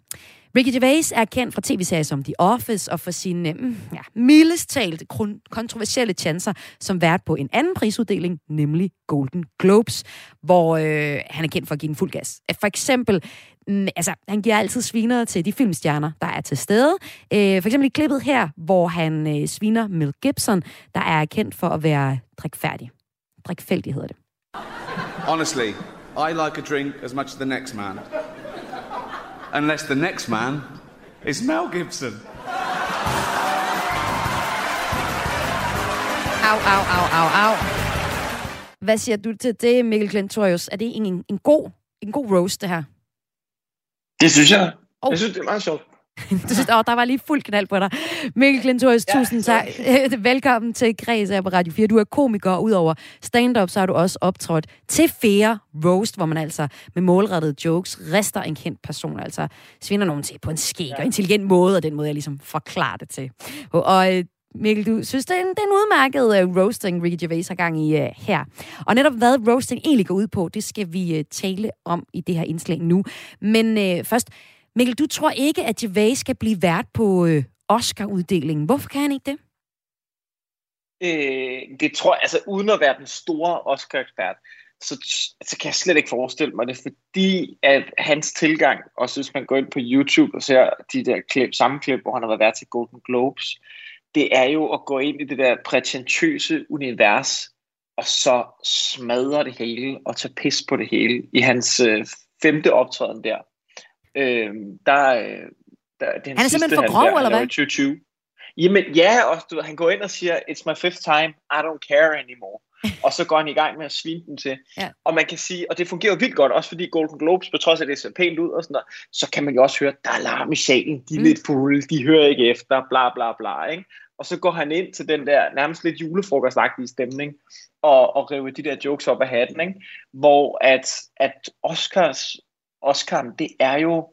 A: Ricky Gervais er kendt fra tv-serier som The Office og for sine mm, ja, mildest talt kontroversielle chancer som vært på en anden prisuddeling, nemlig Golden Globes, hvor øh, han er kendt for at give den fuld gas. For eksempel, mm, altså, han giver altid sviner til de filmstjerner, der er til stede. Øh, for eksempel i klippet her, hvor han øh, sviner Mel Gibson, der er kendt for at være drikfærdig. Drikfældig hedder det.
C: Honestly, I like a drink as much as the next man unless the next man is Mel Gibson.
A: Au, au, au, au, au. Hvad siger du til det, Mikkel Klentorius? Er det en, en, god, en god roast, det her?
E: Det synes jeg. Oh. Jeg synes, det er meget sjovt.
A: du synes, åh, der var lige fuld knald på dig. Mikkel Klintorius, ja, tusind tak. Velkommen til Græs på Radio 4. Du er komiker, og udover stand-up, så har du også optrådt til Fair Roast, hvor man altså med målrettede jokes rester en kendt person, altså svinder nogen til på en skæg ja. og intelligent måde, og den måde, jeg ligesom forklarer det til. Og, og øh, Mikkel, du synes, det er en, det er en udmærket uh, roasting, Ricky Gervais har gang i uh, her. Og netop hvad roasting egentlig går ud på, det skal vi uh, tale om i det her indslag nu. Men uh, først, Mikkel, du tror ikke, at Gervais skal blive vært på øh, Oscar-uddelingen. Hvorfor kan han ikke det?
E: Øh, det tror jeg, altså uden at være den store Oscar-ekspert, så, så kan jeg slet ikke forestille mig det, fordi at hans tilgang, også hvis man går ind på YouTube og ser de der klip, samme klip, hvor han har været vært til Golden Globes, det er jo at gå ind i det der prætentiøse univers, og så smadre det hele og tage pis på det hele i hans øh, femte optræden der. Øh, der, øh, der, det
A: er han er simpelthen for grov, eller hvad?
E: 2020. Jamen ja, og du, han går ind og siger, it's my fifth time, I don't care anymore. og så går han i gang med at svine den til.
A: Ja.
E: Og man kan sige, og det fungerer vildt godt, også fordi Golden Globes, på trods af det ser pænt ud og sådan noget, så kan man jo også høre, der er larm i salen, de er mm. lidt fulde, de hører ikke efter, bla bla bla, ikke? Og så går han ind til den der nærmest lidt julefrokostagtige stemning, og, og river de der jokes op af hatten, ikke? Hvor at, at Oscars, Oscar, det er jo,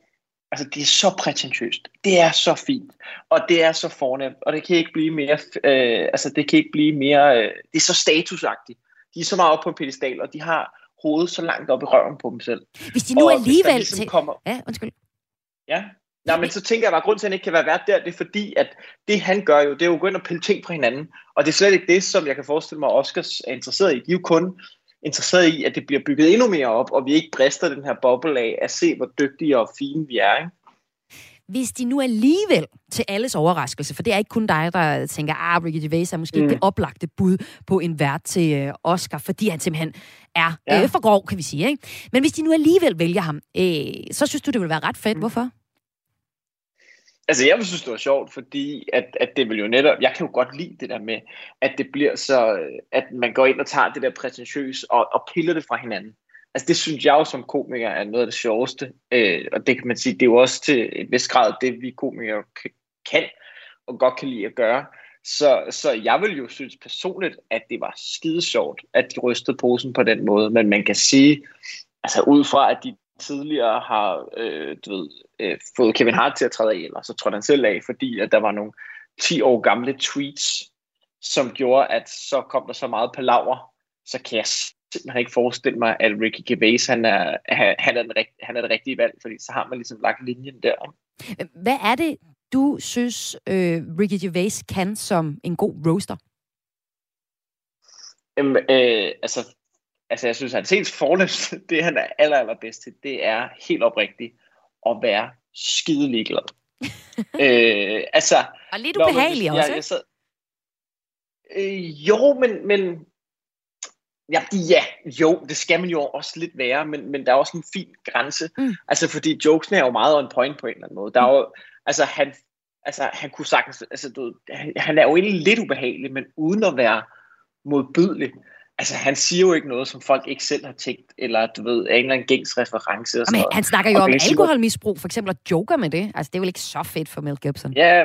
E: altså det er så prætentiøst, det er så fint, og det er så fornemt, og det kan ikke blive mere, øh, altså det kan ikke blive mere, øh, det er så statusagtigt. De er så meget oppe på en pedestal, og de har hovedet så langt op i røven på dem selv.
A: Hvis de nu
E: Og
A: alligevel...
E: der ligesom kommer,
A: Ja, undskyld.
E: Ja. Nej, men så tænker jeg bare, at grund til, at han ikke kan være vært der, det er fordi, at det han gør jo, det er jo at gå ind og pille ting fra hinanden. Og det er slet ikke det, som jeg kan forestille mig, at Oscars er interesseret i. De er jo kun interesseret i, at det bliver bygget endnu mere op, og vi ikke brister den her boble af at se, hvor dygtige og fine vi er. Ikke?
A: Hvis de nu alligevel, til alles overraskelse, for det er ikke kun dig, der tænker, ah, Ricky Gervais er måske mm. ikke det oplagte bud på en vært til øh, Oscar, fordi han simpelthen er
E: Ja.
A: øh, for grov, kan vi sige. Ikke? Men hvis de nu alligevel vælger ham, øh, så synes du, det vil være ret fedt.
E: Mm.
A: Hvorfor?
E: Altså, jeg vil synes, det var sjovt, fordi at, at det vil jo netop, jeg kan jo godt lide det der med, at det bliver så, øh, at man går ind og tager det der prætentiøs og, og piller det fra hinanden. Altså, det synes jeg jo som komiker er noget af det sjoveste, øh, og det kan man sige, det er jo også til et vis grad det, vi komikere kan og godt kan lide at gøre. Så, så jeg vil jo synes personligt, at det var skide sjovt, at de rystede posen på den måde, men man kan sige, altså ud fra, at de tidligere har øh, du ved, øh, fået Kevin Hart til at træde af, eller så trådte han selv af, fordi at der var nogle 10 år gamle tweets, som gjorde, at så kom der så meget palaver, så kan jeg simpelthen ikke forestille mig, at Ricky Gervais, han er, han er, den han er det rigtige valg, fordi så har man ligesom lagt linjen der.
A: Hvad er det, du synes, øh, Ricky Gervais kan som en god roaster?
E: Øhm, øh, altså, altså, jeg synes, hans helt fornemmeste, det han er aller, allerbedst til, det er helt oprigtigt at være skide ligeglad. øh, altså,
A: Og lidt
E: Nå, men
A: ubehagelig
E: hvis-
A: også,
E: jeg, jeg sad... øh, Jo, men, men ja, ja, jo, det skal man jo også lidt være, men, men der er også en fin grænse.
A: Mm.
E: Altså, fordi jokesene er jo meget on point på en eller anden måde. Der er jo, altså, han, altså, han kunne sagtens, altså, du, han, han er jo egentlig lidt ubehagelig, men uden at være modbydelig. Altså, han siger jo ikke noget, som folk ikke selv har tænkt, eller du ved, er en eller anden gængs reference. Og sådan
A: Men
E: noget.
A: han snakker jo
E: Og
A: om alkoholmisbrug, for eksempel, og joker med det. Altså, det er vel ikke så fedt for Mel Gibson.
E: Ja,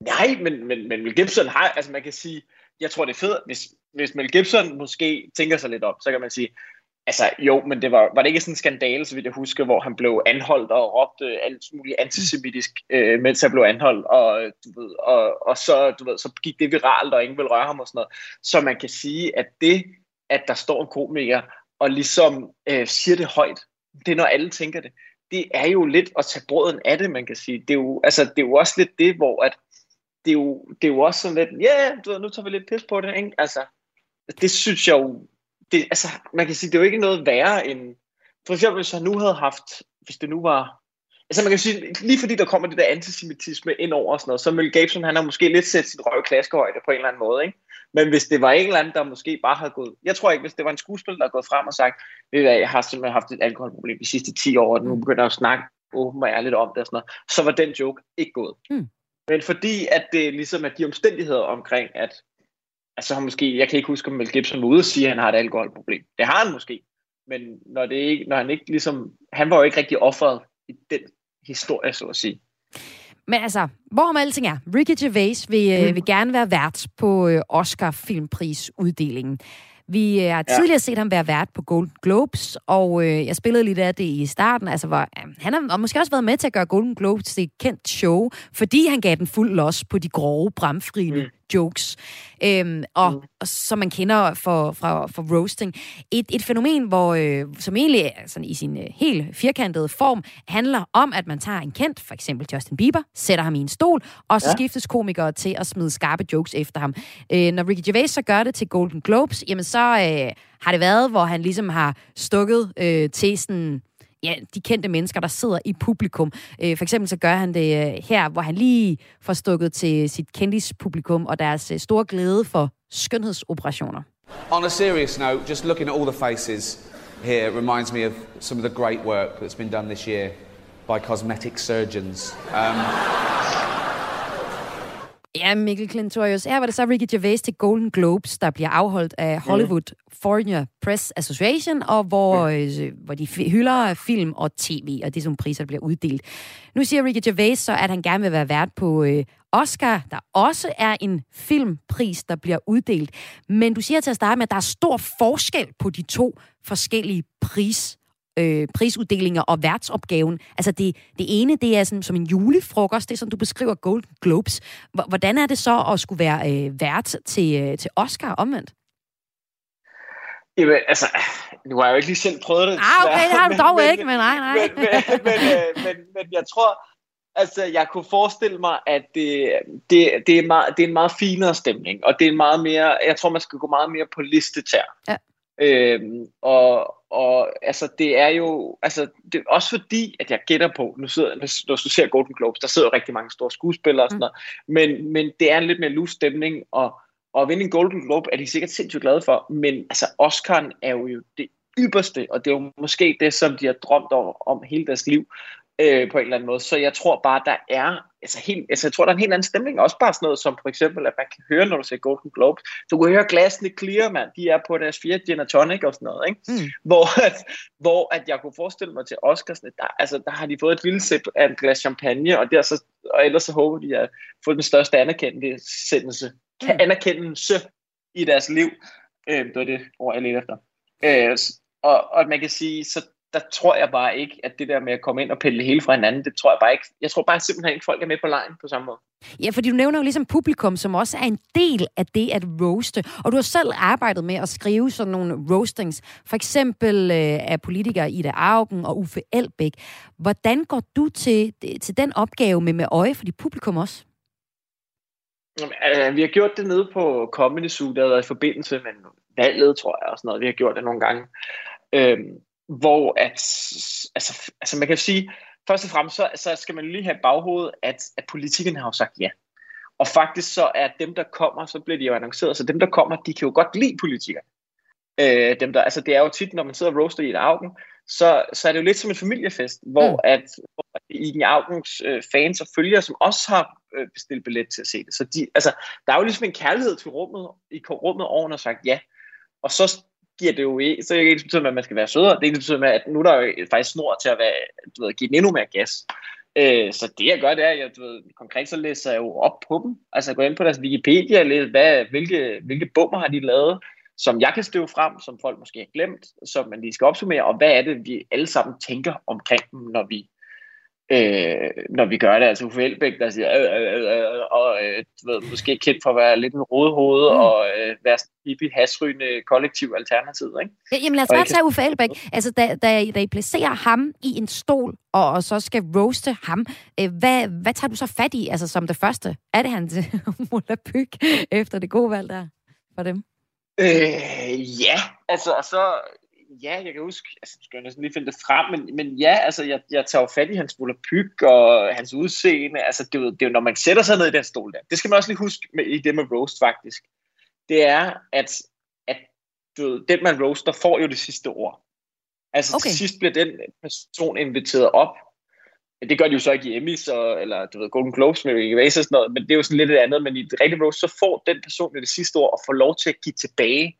E: nej, men, men, men Mel Gibson har, altså man kan sige, jeg tror det er fedt, hvis, hvis Mel Gibson måske tænker sig lidt op, så kan man sige, altså jo, men det var, var det ikke sådan en skandale, så vidt jeg husker, hvor han blev anholdt og råbte øh, alt muligt antisemitisk, øh, mens han blev anholdt, og, du ved, og, og så, du ved, så gik det viralt, og ingen ville røre ham og sådan noget. Så man kan sige, at det, at der står en komiker, og ligesom øh, siger det højt, det er når alle tænker det, det er jo lidt at tage brøden af det, man kan sige. Det er jo, altså, det er jo også lidt det, hvor at, det er jo, det er jo også sådan lidt, ja, yeah, du ved, nu tager vi lidt pis på det, ikke? Altså, det synes jeg jo, det, altså, man kan sige, det er jo ikke noget værre end, for eksempel hvis han nu havde haft, hvis det nu var, altså man kan sige, lige fordi der kommer det der antisemitisme ind over og sådan noget, så Mel Gibson, han har måske lidt set sit røv klaskehøjde på en eller anden måde, ikke? Men hvis det var en eller anden, der måske bare havde gået, jeg tror ikke, hvis det var en skuespiller, der er gået frem og sagt, ved du jeg har simpelthen haft et alkoholproblem de sidste 10 år, og nu begynder jeg at snakke åben og ærligt om det og sådan noget, så var den joke ikke gået.
A: Mm.
E: Men fordi at det ligesom er de omstændigheder omkring, at altså han måske, jeg kan ikke huske, om Mel Gibson var ude og sige, at han har et alkoholproblem. Det har han måske. Men når, det ikke, når han ikke ligesom, han var jo ikke rigtig offeret i den historie, så at sige.
A: Men altså, hvorom alting er, Ricky Gervais vil, mm.
E: Mm.
A: vil gerne være vært på øh, Oscar Filmprisuddelingen. Vi øh, har tidligere ja. set ham være vært på Golden Globes, og øh, jeg spillede lidt af det i starten. Altså, hvor, øh, han har og måske også været med til at gøre Golden Globes til et kendt show, fordi han gav den fuld los på de grove, bramfrine mm. Jokes, øhm, og, mm. og som man kender for, fra, for roasting. Et, et fænomen, hvor, øh, som egentlig sådan i sin øh, helt firkantede form handler om, at man tager en kendt, for eksempel Justin Bieber, sætter ham i en stol, og så. Ja. skiftes komikere til at smide skarpe jokes efter ham. Øh, når Ricky Gervais så gør det til Golden Globes, jamen så øh, har det været, hvor han ligesom har stukket øh, til sådan ja, de kendte mennesker, der sidder i publikum. Øh, for eksempel så gør han det øh, her, hvor han lige får stukket til sit kendispublikum og deres øh, store glæde for skønhedsoperationer.
C: On a serious note, just looking at all the faces here reminds me of some of the great work that's been done this year by cosmetic surgeons. Um,
A: Ja, Mikkel Klintorius. Her var det så Ricky Gervais til Golden Globes, der bliver afholdt af Hollywood mm. Foreigner Press Association, og hvor, mm. øh, hvor de hylder film og tv, og det er sådan priser, der bliver uddelt. Nu siger Ricky Gervais så, at han gerne vil være vært på øh, Oscar, der også er en filmpris, der bliver uddelt. Men du siger til at starte med, at der er stor forskel på de to forskellige pris øh, prisuddelinger og værtsopgaven. Altså det, det ene, det er sådan, som en julefrokost, det er som du beskriver Golden Globes. Hvordan er det så at skulle være øh, vært til, øh, til Oscar omvendt?
E: Jamen, altså, nu har jeg jo ikke lige selv prøvet det.
A: Ah, okay, det har du dog men, ikke, men nej, nej.
E: Men, men, men, øh, men, men jeg tror, altså, jeg kunne forestille mig, at det, det, det, er meget, det er en meget finere stemning, og det er en meget mere, jeg tror, man skal gå meget mere på listetær. Ja. Øhm, og, og altså, det er jo, altså, det er også fordi, at jeg gætter på, nu sidder, når du ser Golden Globes, der sidder jo rigtig mange store skuespillere og sådan mm. noget, men, men det er en lidt mere loose stemning, og, og at vinde en Golden Globe er de sikkert sindssygt glade for, men altså, Oscar'en er jo det ypperste, og det er jo måske det, som de har drømt om, om hele deres liv øh, på en eller anden måde. Så jeg tror bare, der er, altså, helt, altså jeg tror, der er en helt anden stemning. Også bare sådan noget som for eksempel, at man kan høre, når du ser Golden Globes. Du kan høre glasene clear, mand. De er på deres fire gin og tonic og sådan noget. Ikke? Mm. Hvor, at, hvor at jeg kunne forestille mig til Oscars, der, altså, der har de fået et lille sip af en glas champagne, og, der så, og ellers så håber de at få den største anerkendelse, mm. anerkendelse i deres liv. Øh, det var det ord, jeg ledte efter. Øh, og, og man kan sige, så der tror jeg bare ikke, at det der med at komme ind og pille det hele fra hinanden, det tror jeg bare ikke. Jeg tror bare simpelthen ikke, folk er med på lejen på samme måde.
A: Ja, fordi du nævner jo ligesom publikum, som også er en del af det at roaste. Og du har selv arbejdet med at skrive sådan nogle roastings. For eksempel øh, af politikere Ida Augen og Uffe Elbæk. Hvordan går du til, til den opgave med med øje for dit publikum også?
E: vi har gjort det nede på Comedy Zoo, der har været i forbindelse med valget, tror jeg, og sådan noget. Vi har gjort det nogle gange. Øhm, hvor at, altså, altså man kan sige, først og fremmest, så, så skal man lige have baghovedet, at, at politikerne har jo sagt ja. Og faktisk så er dem, der kommer, så bliver de jo annonceret, så dem, der kommer, de kan jo godt lide politikere. Øh, dem der, altså det er jo tit, når man sidder og roaster i et augen, så, så er det jo lidt som en familiefest, hvor mm. at hvor i en augens øh, fans og følgere, som også har øh, bestilt billet til at se det. Så de, altså, der er jo ligesom en kærlighed til rummet, i rummet over, og sagt ja. Og så giver det jo ikke, så er det ikke betyder med, at man skal være sødere. Det er ikke betyder med, at nu er der jo faktisk snor til at være, du ved, give den endnu mere gas. Øh, så det jeg gør, det er, at jeg, du ved, konkret så læser jeg jo op på dem. Altså jeg går ind på deres Wikipedia og læser, hvad, hvilke, hvilke bummer har de lavet, som jeg kan støve frem, som folk måske har glemt, som man lige skal opsummere, og hvad er det, vi alle sammen tænker omkring dem, når vi øh, når vi gør det. Altså Uffe Elbæk, der siger, øh, øh, øh, øh og øh, ved, måske kendt for at være lidt en rådhoved mm. og øh, være hippie, hasrygende kollektiv alternativ. Ikke?
A: Ja, jamen lad os bare tage Uffe Elbæk. Altså, da, da, da I placerer ham i en stol, og, og så skal roaste ham, øh, hvad, hvad tager du så fat i altså, som det første? Er det hans Mulla Pyg efter det gode valg der for dem?
E: Øh, ja, altså så ja, jeg kan huske, altså, skal jeg næsten lige finde det frem, men, men ja, altså, jeg, jeg tager jo fat i hans pyg og hans udseende, altså, det, det er jo, når man sætter sig ned i den stol der, det skal man også lige huske med, i det med roast faktisk, det er, at, at du ved, den man roaster får jo det sidste ord. Altså okay. til sidst bliver den person inviteret op, det gør de jo så ikke i Emmys, og, eller du ved, Golden Globes med Ricky og sådan noget, men det er jo sådan lidt et andet, men i det rigtige roast, så får den person jo det sidste ord og får lov til at give tilbage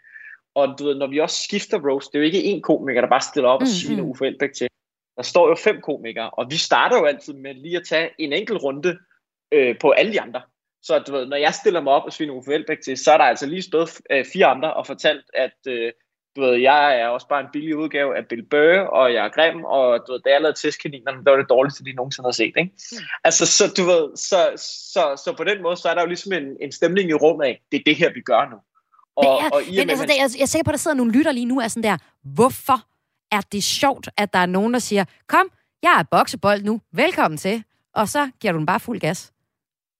E: og du ved, når vi også skifter roast, det er jo ikke én komiker, der bare stiller op og mm-hmm. siger Uffe Elbæk til. Der står jo fem komikere, og vi starter jo altid med lige at tage en enkelt runde øh, på alle de andre. Så du ved, når jeg stiller mig op og sviner Uffe Elbæk til, så er der altså lige stået øh, fire andre og fortalt, at øh, du ved, jeg er også bare en billig udgave af Bill Burr, og jeg er grim, og du ved, da jeg lavede testkaninerne, der var det dårligste, de nogensinde har set, ikke? Mm. Altså, så du ved, så, så, så på den måde, så er der jo ligesom en, en stemning i rummet af, det er det her, vi gør nu.
A: Og, er, og i men, altså, det, jeg, jeg er sikker på, at der sidder nogle lytter lige nu, er sådan der, hvorfor er det sjovt, at der er nogen, der siger, kom, jeg er boksebold nu, velkommen til, og så giver du den bare fuld gas.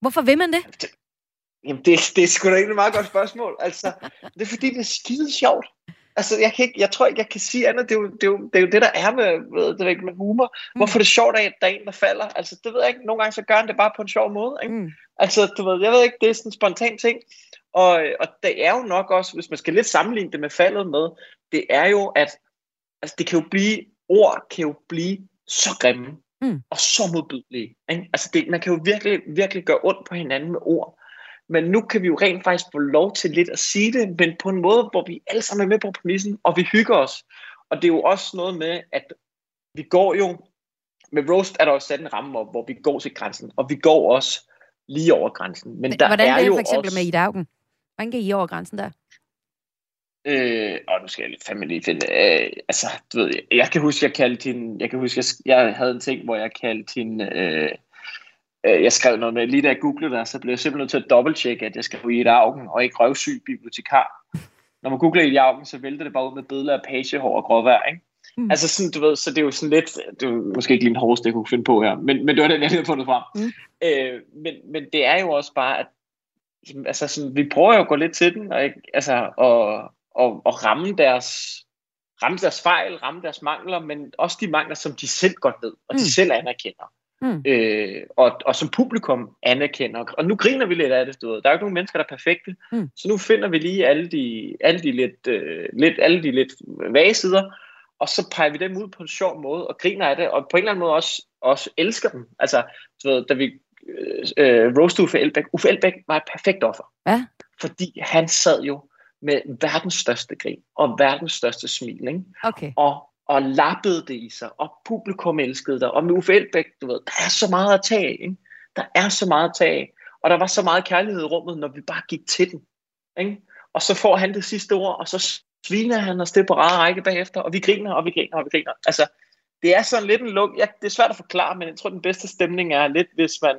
A: Hvorfor vil man det? det
E: jamen, det, det er sgu da ikke et meget godt spørgsmål. Altså, det er fordi, det er skide sjovt. Altså, jeg, kan ikke, jeg tror ikke, jeg kan sige andet. Det er jo det, er jo, det, er jo det der er med, ved, det med humor. Mm. Hvorfor er det sjovt, at der er en, der falder? Altså, det ved jeg ikke. Nogle gange så gør han det bare på en sjov måde. Ikke? Mm. Altså, du ved, jeg ved ikke, det er sådan en spontan ting. Og, og det er jo nok også, hvis man skal lidt sammenligne det med faldet med, det er jo, at altså, det kan jo blive, ord kan jo blive så grimme mm. og så modbydelige. Ikke? Altså det, man kan jo virkelig, virkelig gøre ondt på hinanden med ord. Men nu kan vi jo rent faktisk få lov til lidt at sige det, men på en måde, hvor vi alle sammen er med på præmissen, og vi hygger os. Og det er jo også noget med, at vi går jo, med roast er der også sat en ramme op, hvor vi går til grænsen, og vi går også lige over grænsen. Men,
A: Men
E: der
A: hvordan
E: er
A: er det
E: jo
A: for eksempel
E: også,
A: med i dagen? Hvordan kan I over grænsen der?
E: Øh, og nu skal jeg lidt fandme lige finde. Øh, altså, du ved, jeg, jeg kan huske, jeg kaldte hende, jeg kan huske, jeg, jeg havde en ting, hvor jeg kaldte hende, øh, øh, jeg skrev noget med, lige da jeg googlede der, så blev jeg simpelthen nødt til at dobbelttjekke, at jeg skrev i et augen, og ikke røvsyg bibliotekar. Når man googler i et augen, så vælter det bare ud med billeder af pagehår og gråvejr, ikke?
A: Mm.
E: Altså sådan, du ved, så det er jo sådan lidt, det er måske ikke lige en hårdeste, jeg kunne finde på her, men, men det var den, jeg havde fundet frem.
A: Mm.
E: Øh, men, men det er jo også bare, at jamen, altså sådan, vi prøver jo at gå lidt til den, og, ikke, altså, og, og, og ramme deres ramme deres fejl, ramme deres mangler, men også de mangler, som de selv godt ved, og de
A: Mm.
E: selv anerkender.
A: Mm.
E: Øh, og, og som publikum anerkender. Og nu griner vi lidt af det, du ved. Der er jo ikke nogen mennesker, der er perfekte.
A: Mm.
E: Så nu finder vi lige alle de, alle de lidt, øh, lidt, alle de lidt vage sider, og så peger vi dem ud på en sjov måde, og griner af det, og på en eller anden måde også, også elsker dem. Altså, du ved, da vi øh, øh, roast Uffe Elbæk. Uffe Elbæk var et perfekt offer.
A: Ja.
E: Fordi han sad jo med verdens største grin, og verdens største smil, ikke?
A: Okay.
E: og, og lappede det i sig, og publikum elskede dig. Og med Uffe Elbæk, du ved, der er så meget at tage af, ikke? Der er så meget at tage af. Og der var så meget kærlighed i rummet, når vi bare gik til den. Ikke? Og så får han det sidste ord, og så sviner han os det på rare række bagefter, og vi griner, og vi griner, og vi griner. Altså, det er sådan lidt en luk. Ja, det er svært at forklare, men jeg tror, den bedste stemning er lidt, hvis man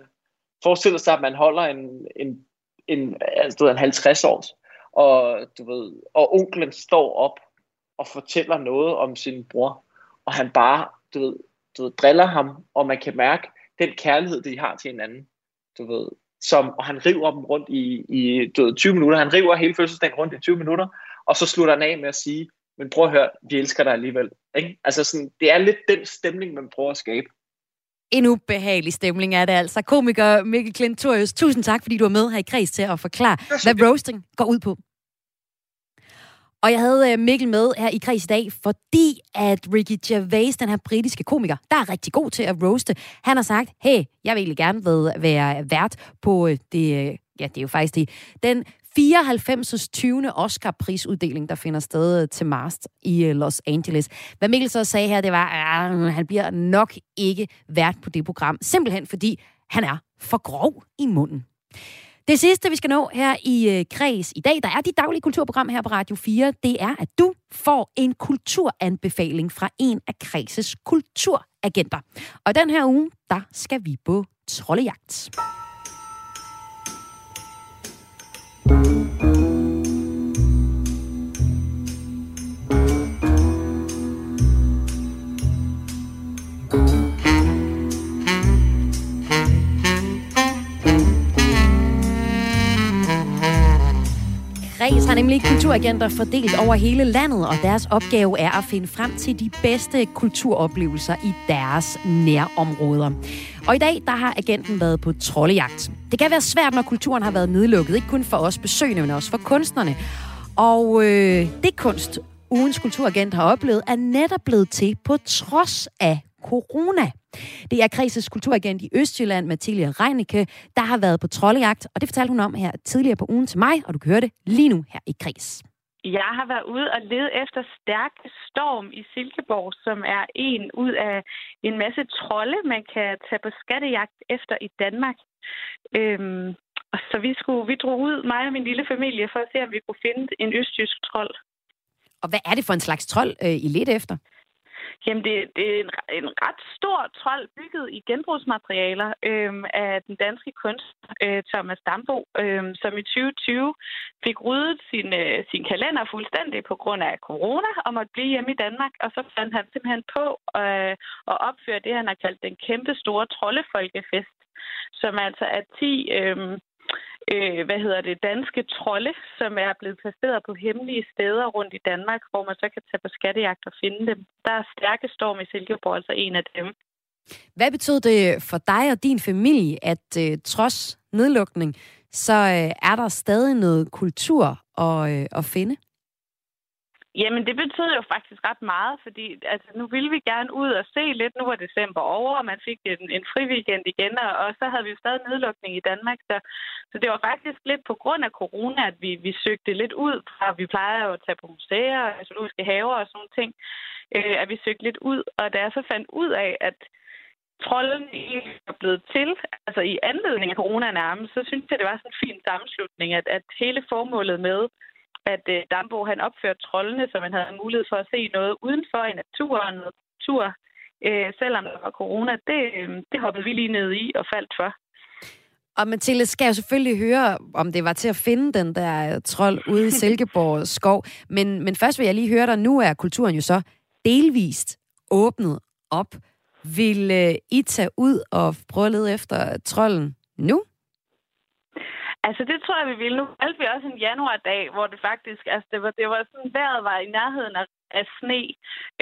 E: forestiller sig, at man holder en, en, en, altså, en 50 års, og, du ved, og onklen står op og fortæller noget om sin bror, og han bare, du ved, du ved, driller ham, og man kan mærke den kærlighed, de har til hinanden, du ved, som, og han river dem rundt i, i du ved, 20 minutter, han river hele fødselsdagen rundt i 20 minutter, og så slutter han af med at sige, men prøv at høre, vi elsker dig alligevel. Ikke? Altså sådan, det er lidt den stemning, man prøver at skabe.
A: En ubehagelig stemning er det altså. Komiker Mikkel Klintorius, tusind tak, fordi du var med her i kreds til at forklare, hvad roasting går ud på. Og jeg havde øh, Mikkel med her i kreds i dag, fordi at Ricky Gervais, den her britiske komiker, der er rigtig god til at roaste, han har sagt, hey, jeg vil egentlig gerne være vært på øh, det, øh, ja, det er jo faktisk det, den 94. 20. Oscar-prisuddeling, der finder sted øh, til marts i øh, Los Angeles. Hvad Mikkel så sagde her, det var, at øh, han bliver nok ikke vært på det program, simpelthen fordi han er for grov i munden. Det sidste, vi skal nå her i Kreds i dag, der er dit daglige kulturprogram her på Radio 4, det er, at du får en kulturanbefaling fra en af Kredses kulturagenter. Og den her uge, der skal vi på trollejagt. Kreds har nemlig kulturagenter fordelt over hele landet, og deres opgave er at finde frem til de bedste kulturoplevelser i deres nærområder. Og i dag, der har agenten været på trollejagt. Det kan være svært, når kulturen har været nedlukket, ikke kun for os besøgende, men også for kunstnerne. Og øh, det kunst, ugens kulturagent har oplevet, er netop blevet til på trods af corona. Det er Kreses kulturagent i Østjylland, Mathilde Reinicke, der har været på troldejagt, og det fortalte hun om her tidligere på ugen til mig, og du kan høre det lige nu her i Kres.
F: Jeg har været ude og lede efter stærk storm i Silkeborg, som er en ud af en masse trolde, man kan tage på skattejagt efter i Danmark. Øhm, og så vi, skulle, vi drog ud, mig og min lille familie, for at se, om vi kunne finde en østjysk trold.
A: Og hvad er det for en slags trold, øh, I lidt efter?
F: Jamen, det, det er en, en ret stor trold, bygget i genbrugsmaterialer øh, af den danske kunstner øh, Thomas Dambo, øh, som i 2020 fik ryddet sin, øh, sin kalender fuldstændig på grund af corona og måtte blive hjemme i Danmark. Og så fandt han simpelthen på øh, at opføre det, han har kaldt den kæmpe store troldefolkefest, som altså er 10... Øh, øh, hvad hedder det, danske trolde, som er blevet placeret på hemmelige steder rundt i Danmark, hvor man så kan tage på skattejagt og finde dem. Der er stærke storm i Silkeborg, altså en af dem.
A: Hvad betød det for dig og din familie, at øh, trods nedlukning, så øh, er der stadig noget kultur at, øh, at finde?
F: Jamen, det betød jo faktisk ret meget, fordi altså, nu ville vi gerne ud og se lidt. Nu var december over, og man fik en, en fri weekend igen, og, og så havde vi jo stadig nedlukning i Danmark. Så, så det var faktisk lidt på grund af corona, at vi, vi søgte lidt ud. Fra, vi plejer jo at tage på museer, zoologiske haver og sådan nogle ting, øh, at vi søgte lidt ud. Og da jeg så fandt ud af, at trolden ikke er blevet til, altså i anledning af corona nærmest, så synes jeg, det var sådan en fin sammenslutning, at, at hele formålet med at øh, Dambo han opførte trollene, så man havde mulighed for at se noget udenfor i naturen, og natur, øh, selvom der var corona. Det, øh, det hoppede vi lige ned i og faldt for.
A: Og Mathilde skal jo selvfølgelig høre, om det var til at finde den der trold ude i Silkeborg skov. Men, men først vil jeg lige høre dig, nu er kulturen jo så delvist åbnet op. Vil øh, I tage ud og prøve at lede efter trolden nu?
F: Altså, det tror jeg, vi ville. Nu valgte vi også en januardag, hvor det faktisk, altså, det var, det var sådan, vejret var i nærheden af, af sne.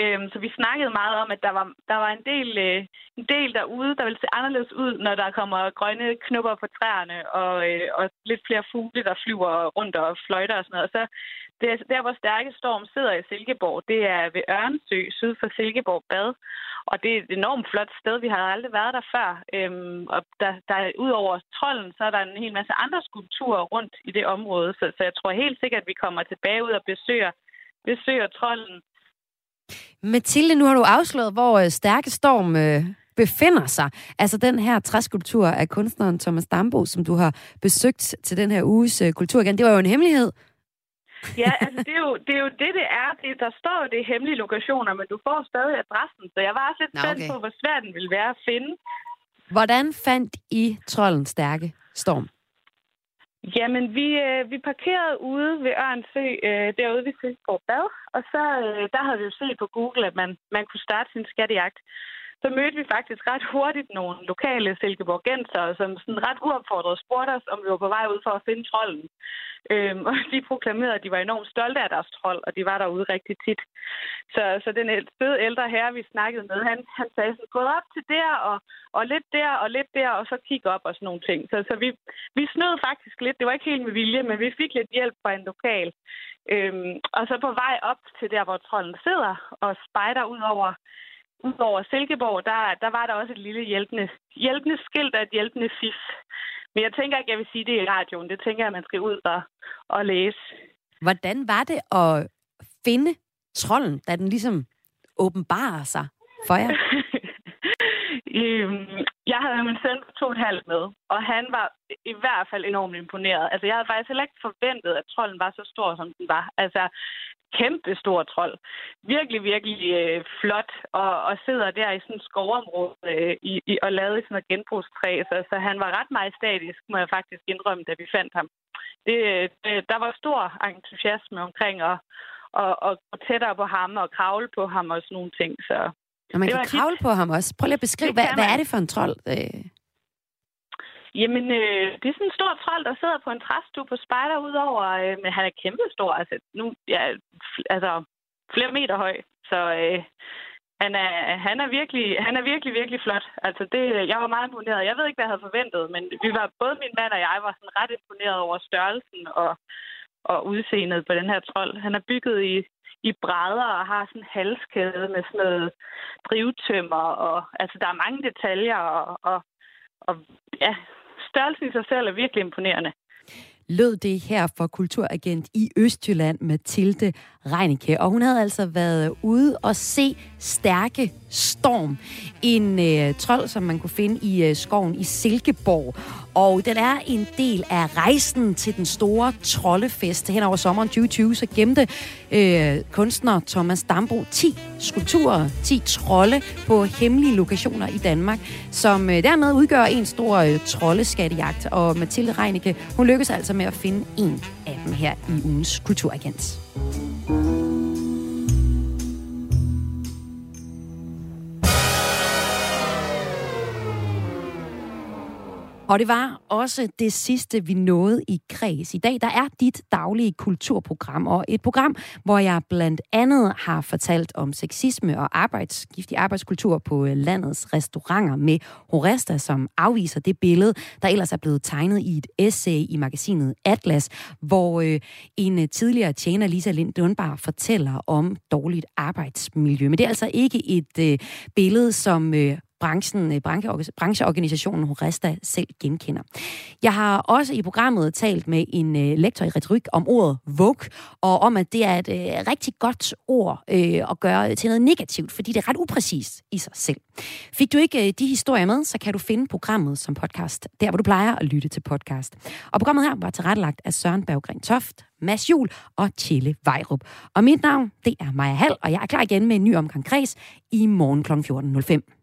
F: Øhm, så vi snakkede meget om, at der var, der var en, del, øh, en del derude, der ville se anderledes ud, når der kommer grønne knupper på træerne, og, øh, og lidt flere fugle, der flyver rundt og fløjter og sådan noget. Og så der, der, hvor Stærke Storm sidder i Silkeborg, det er ved Ørnsø, syd for Silkeborg Bad. Og det er et enormt flot sted. Vi har aldrig været der før. Øhm, og der, der, udover trolden, så er der en hel masse andre skulpturer rundt i det område. Så, så jeg tror helt sikkert, at vi kommer tilbage ud og besøger, besøger trolden.
A: Mathilde, nu har du afslået, hvor øh, Stærke Storm øh, befinder sig. Altså den her træskulptur af kunstneren Thomas Dambo, som du har besøgt til den her uges øh, kultur igen. Det var jo en hemmelighed.
F: Ja, altså det er, jo, det er jo det, det er. Det, der står jo det hemmelige lokationer, men du får stadig adressen. Så jeg var også lidt spændt okay. på, hvor svært den ville være at finde.
A: Hvordan fandt I trollens stærke storm?
F: Jamen, vi, øh, vi parkerede ude ved Ørnsø, øh, derude ved Silkeborg Bad, og så øh, der havde vi jo set på Google, at man, man kunne starte sin skattejagt så mødte vi faktisk ret hurtigt nogle lokale silkeborgenser, som sådan ret uopfordret spurgte os, om vi var på vej ud for at finde trolden. Øhm, og de proklamerede, at de var enormt stolte af deres trold, og de var derude rigtig tit. Så, så den fede ældre herre, vi snakkede med, han, han sagde sådan, gå op til der, og, og lidt der, og lidt der, og så kig op og sådan nogle ting. Så, så vi, vi snød faktisk lidt. Det var ikke helt med vilje, men vi fik lidt hjælp fra en lokal. Øhm, og så på vej op til der, hvor trolden sidder og spejder ud over Udover Silkeborg, der, der var der også et lille hjælpende, hjælpende skilt og et hjælpende fif. Men jeg tænker ikke, jeg vil sige det i radioen. Det tænker jeg, man skal ud og, og læse.
A: Hvordan var det at finde trolden, da den ligesom åbenbarer sig for jer?
F: Øhm, jeg havde min søn på to og et halvt med, og han var i hvert fald enormt imponeret. Altså, jeg havde faktisk heller ikke forventet, at trolden var så stor, som den var. Altså, kæmpe stor trold. Virkelig, virkelig øh, flot, og, og sidder der i sådan et skovområde øh, i, i, og lavet i sådan noget genbrugstræ. Så, så han var ret majestatisk, må jeg faktisk indrømme, da vi fandt ham. Det, det, der var stor entusiasme omkring at, at, at gå tættere på ham og kravle på ham og sådan nogle ting. Så
A: og man kan kravle hit. på ham også. Prøv lige at beskrive, hvad, hvad er det for en trold? Øh?
F: Jamen, øh, det er sådan en stor trold, der sidder på en træstue på spejder udover, øh, men han er kæmpestor. Altså, nu, ja, altså flere meter høj. Så øh, han, er, han, er virkelig, han er virkelig, virkelig flot. Altså, det, jeg var meget imponeret. Jeg ved ikke, hvad jeg havde forventet, men vi var, både min mand og jeg var sådan ret imponeret over størrelsen og, og udseendet på den her trold. Han er bygget i, i brædder og har sådan en halskæde med sådan noget drivtømmer. Og, altså, der er mange detaljer, og, og, og ja, størrelsen i sig selv er virkelig imponerende
A: lød det her for kulturagent i Østjylland, Mathilde Reinicke. Og hun havde altså været ude og se Stærke Storm. En øh, trold, som man kunne finde i øh, skoven i Silkeborg. Og den er en del af rejsen til den store troldefest hen over sommeren 2020. Så gemte øh, kunstner Thomas Dambo 10 skulpturer, 10 trolde på hemmelige lokationer i Danmark, som øh, dermed udgør en stor øh, troldeskattejagt. Og Mathilde Reinicke, hun lykkes altså med at finde en af dem her i ugens Kulturagent. Og det var også det sidste, vi nåede i kreds. I dag der er dit daglige kulturprogram, og et program, hvor jeg blandt andet har fortalt om sexisme og arbejdsgiftig arbejdskultur på øh, landets restauranter med Horesta, som afviser det billede, der ellers er blevet tegnet i et essay i magasinet Atlas, hvor øh, en øh, tidligere tjener, Lisa Lind Dunbar, fortæller om dårligt arbejdsmiljø. Men det er altså ikke et øh, billede, som øh, branchen, øh, brancheorganisationen Horesta selv genkender. Jeg har også i programmet talt med en øh, lektor i retorik om ordet Vogue, og om at det er et øh, rigtig godt ord øh, at gøre til noget negativt, fordi det er ret upræcist i sig selv. Fik du ikke øh, de historier med, så kan du finde programmet som podcast, der hvor du plejer at lytte til podcast. Og programmet her var tilrettelagt af Søren Berggren Toft, Mads Jul og Chille Vejrup. Og mit navn, det er Maja Hall, og jeg er klar igen med en ny omgang kreds i morgen kl. 14.05.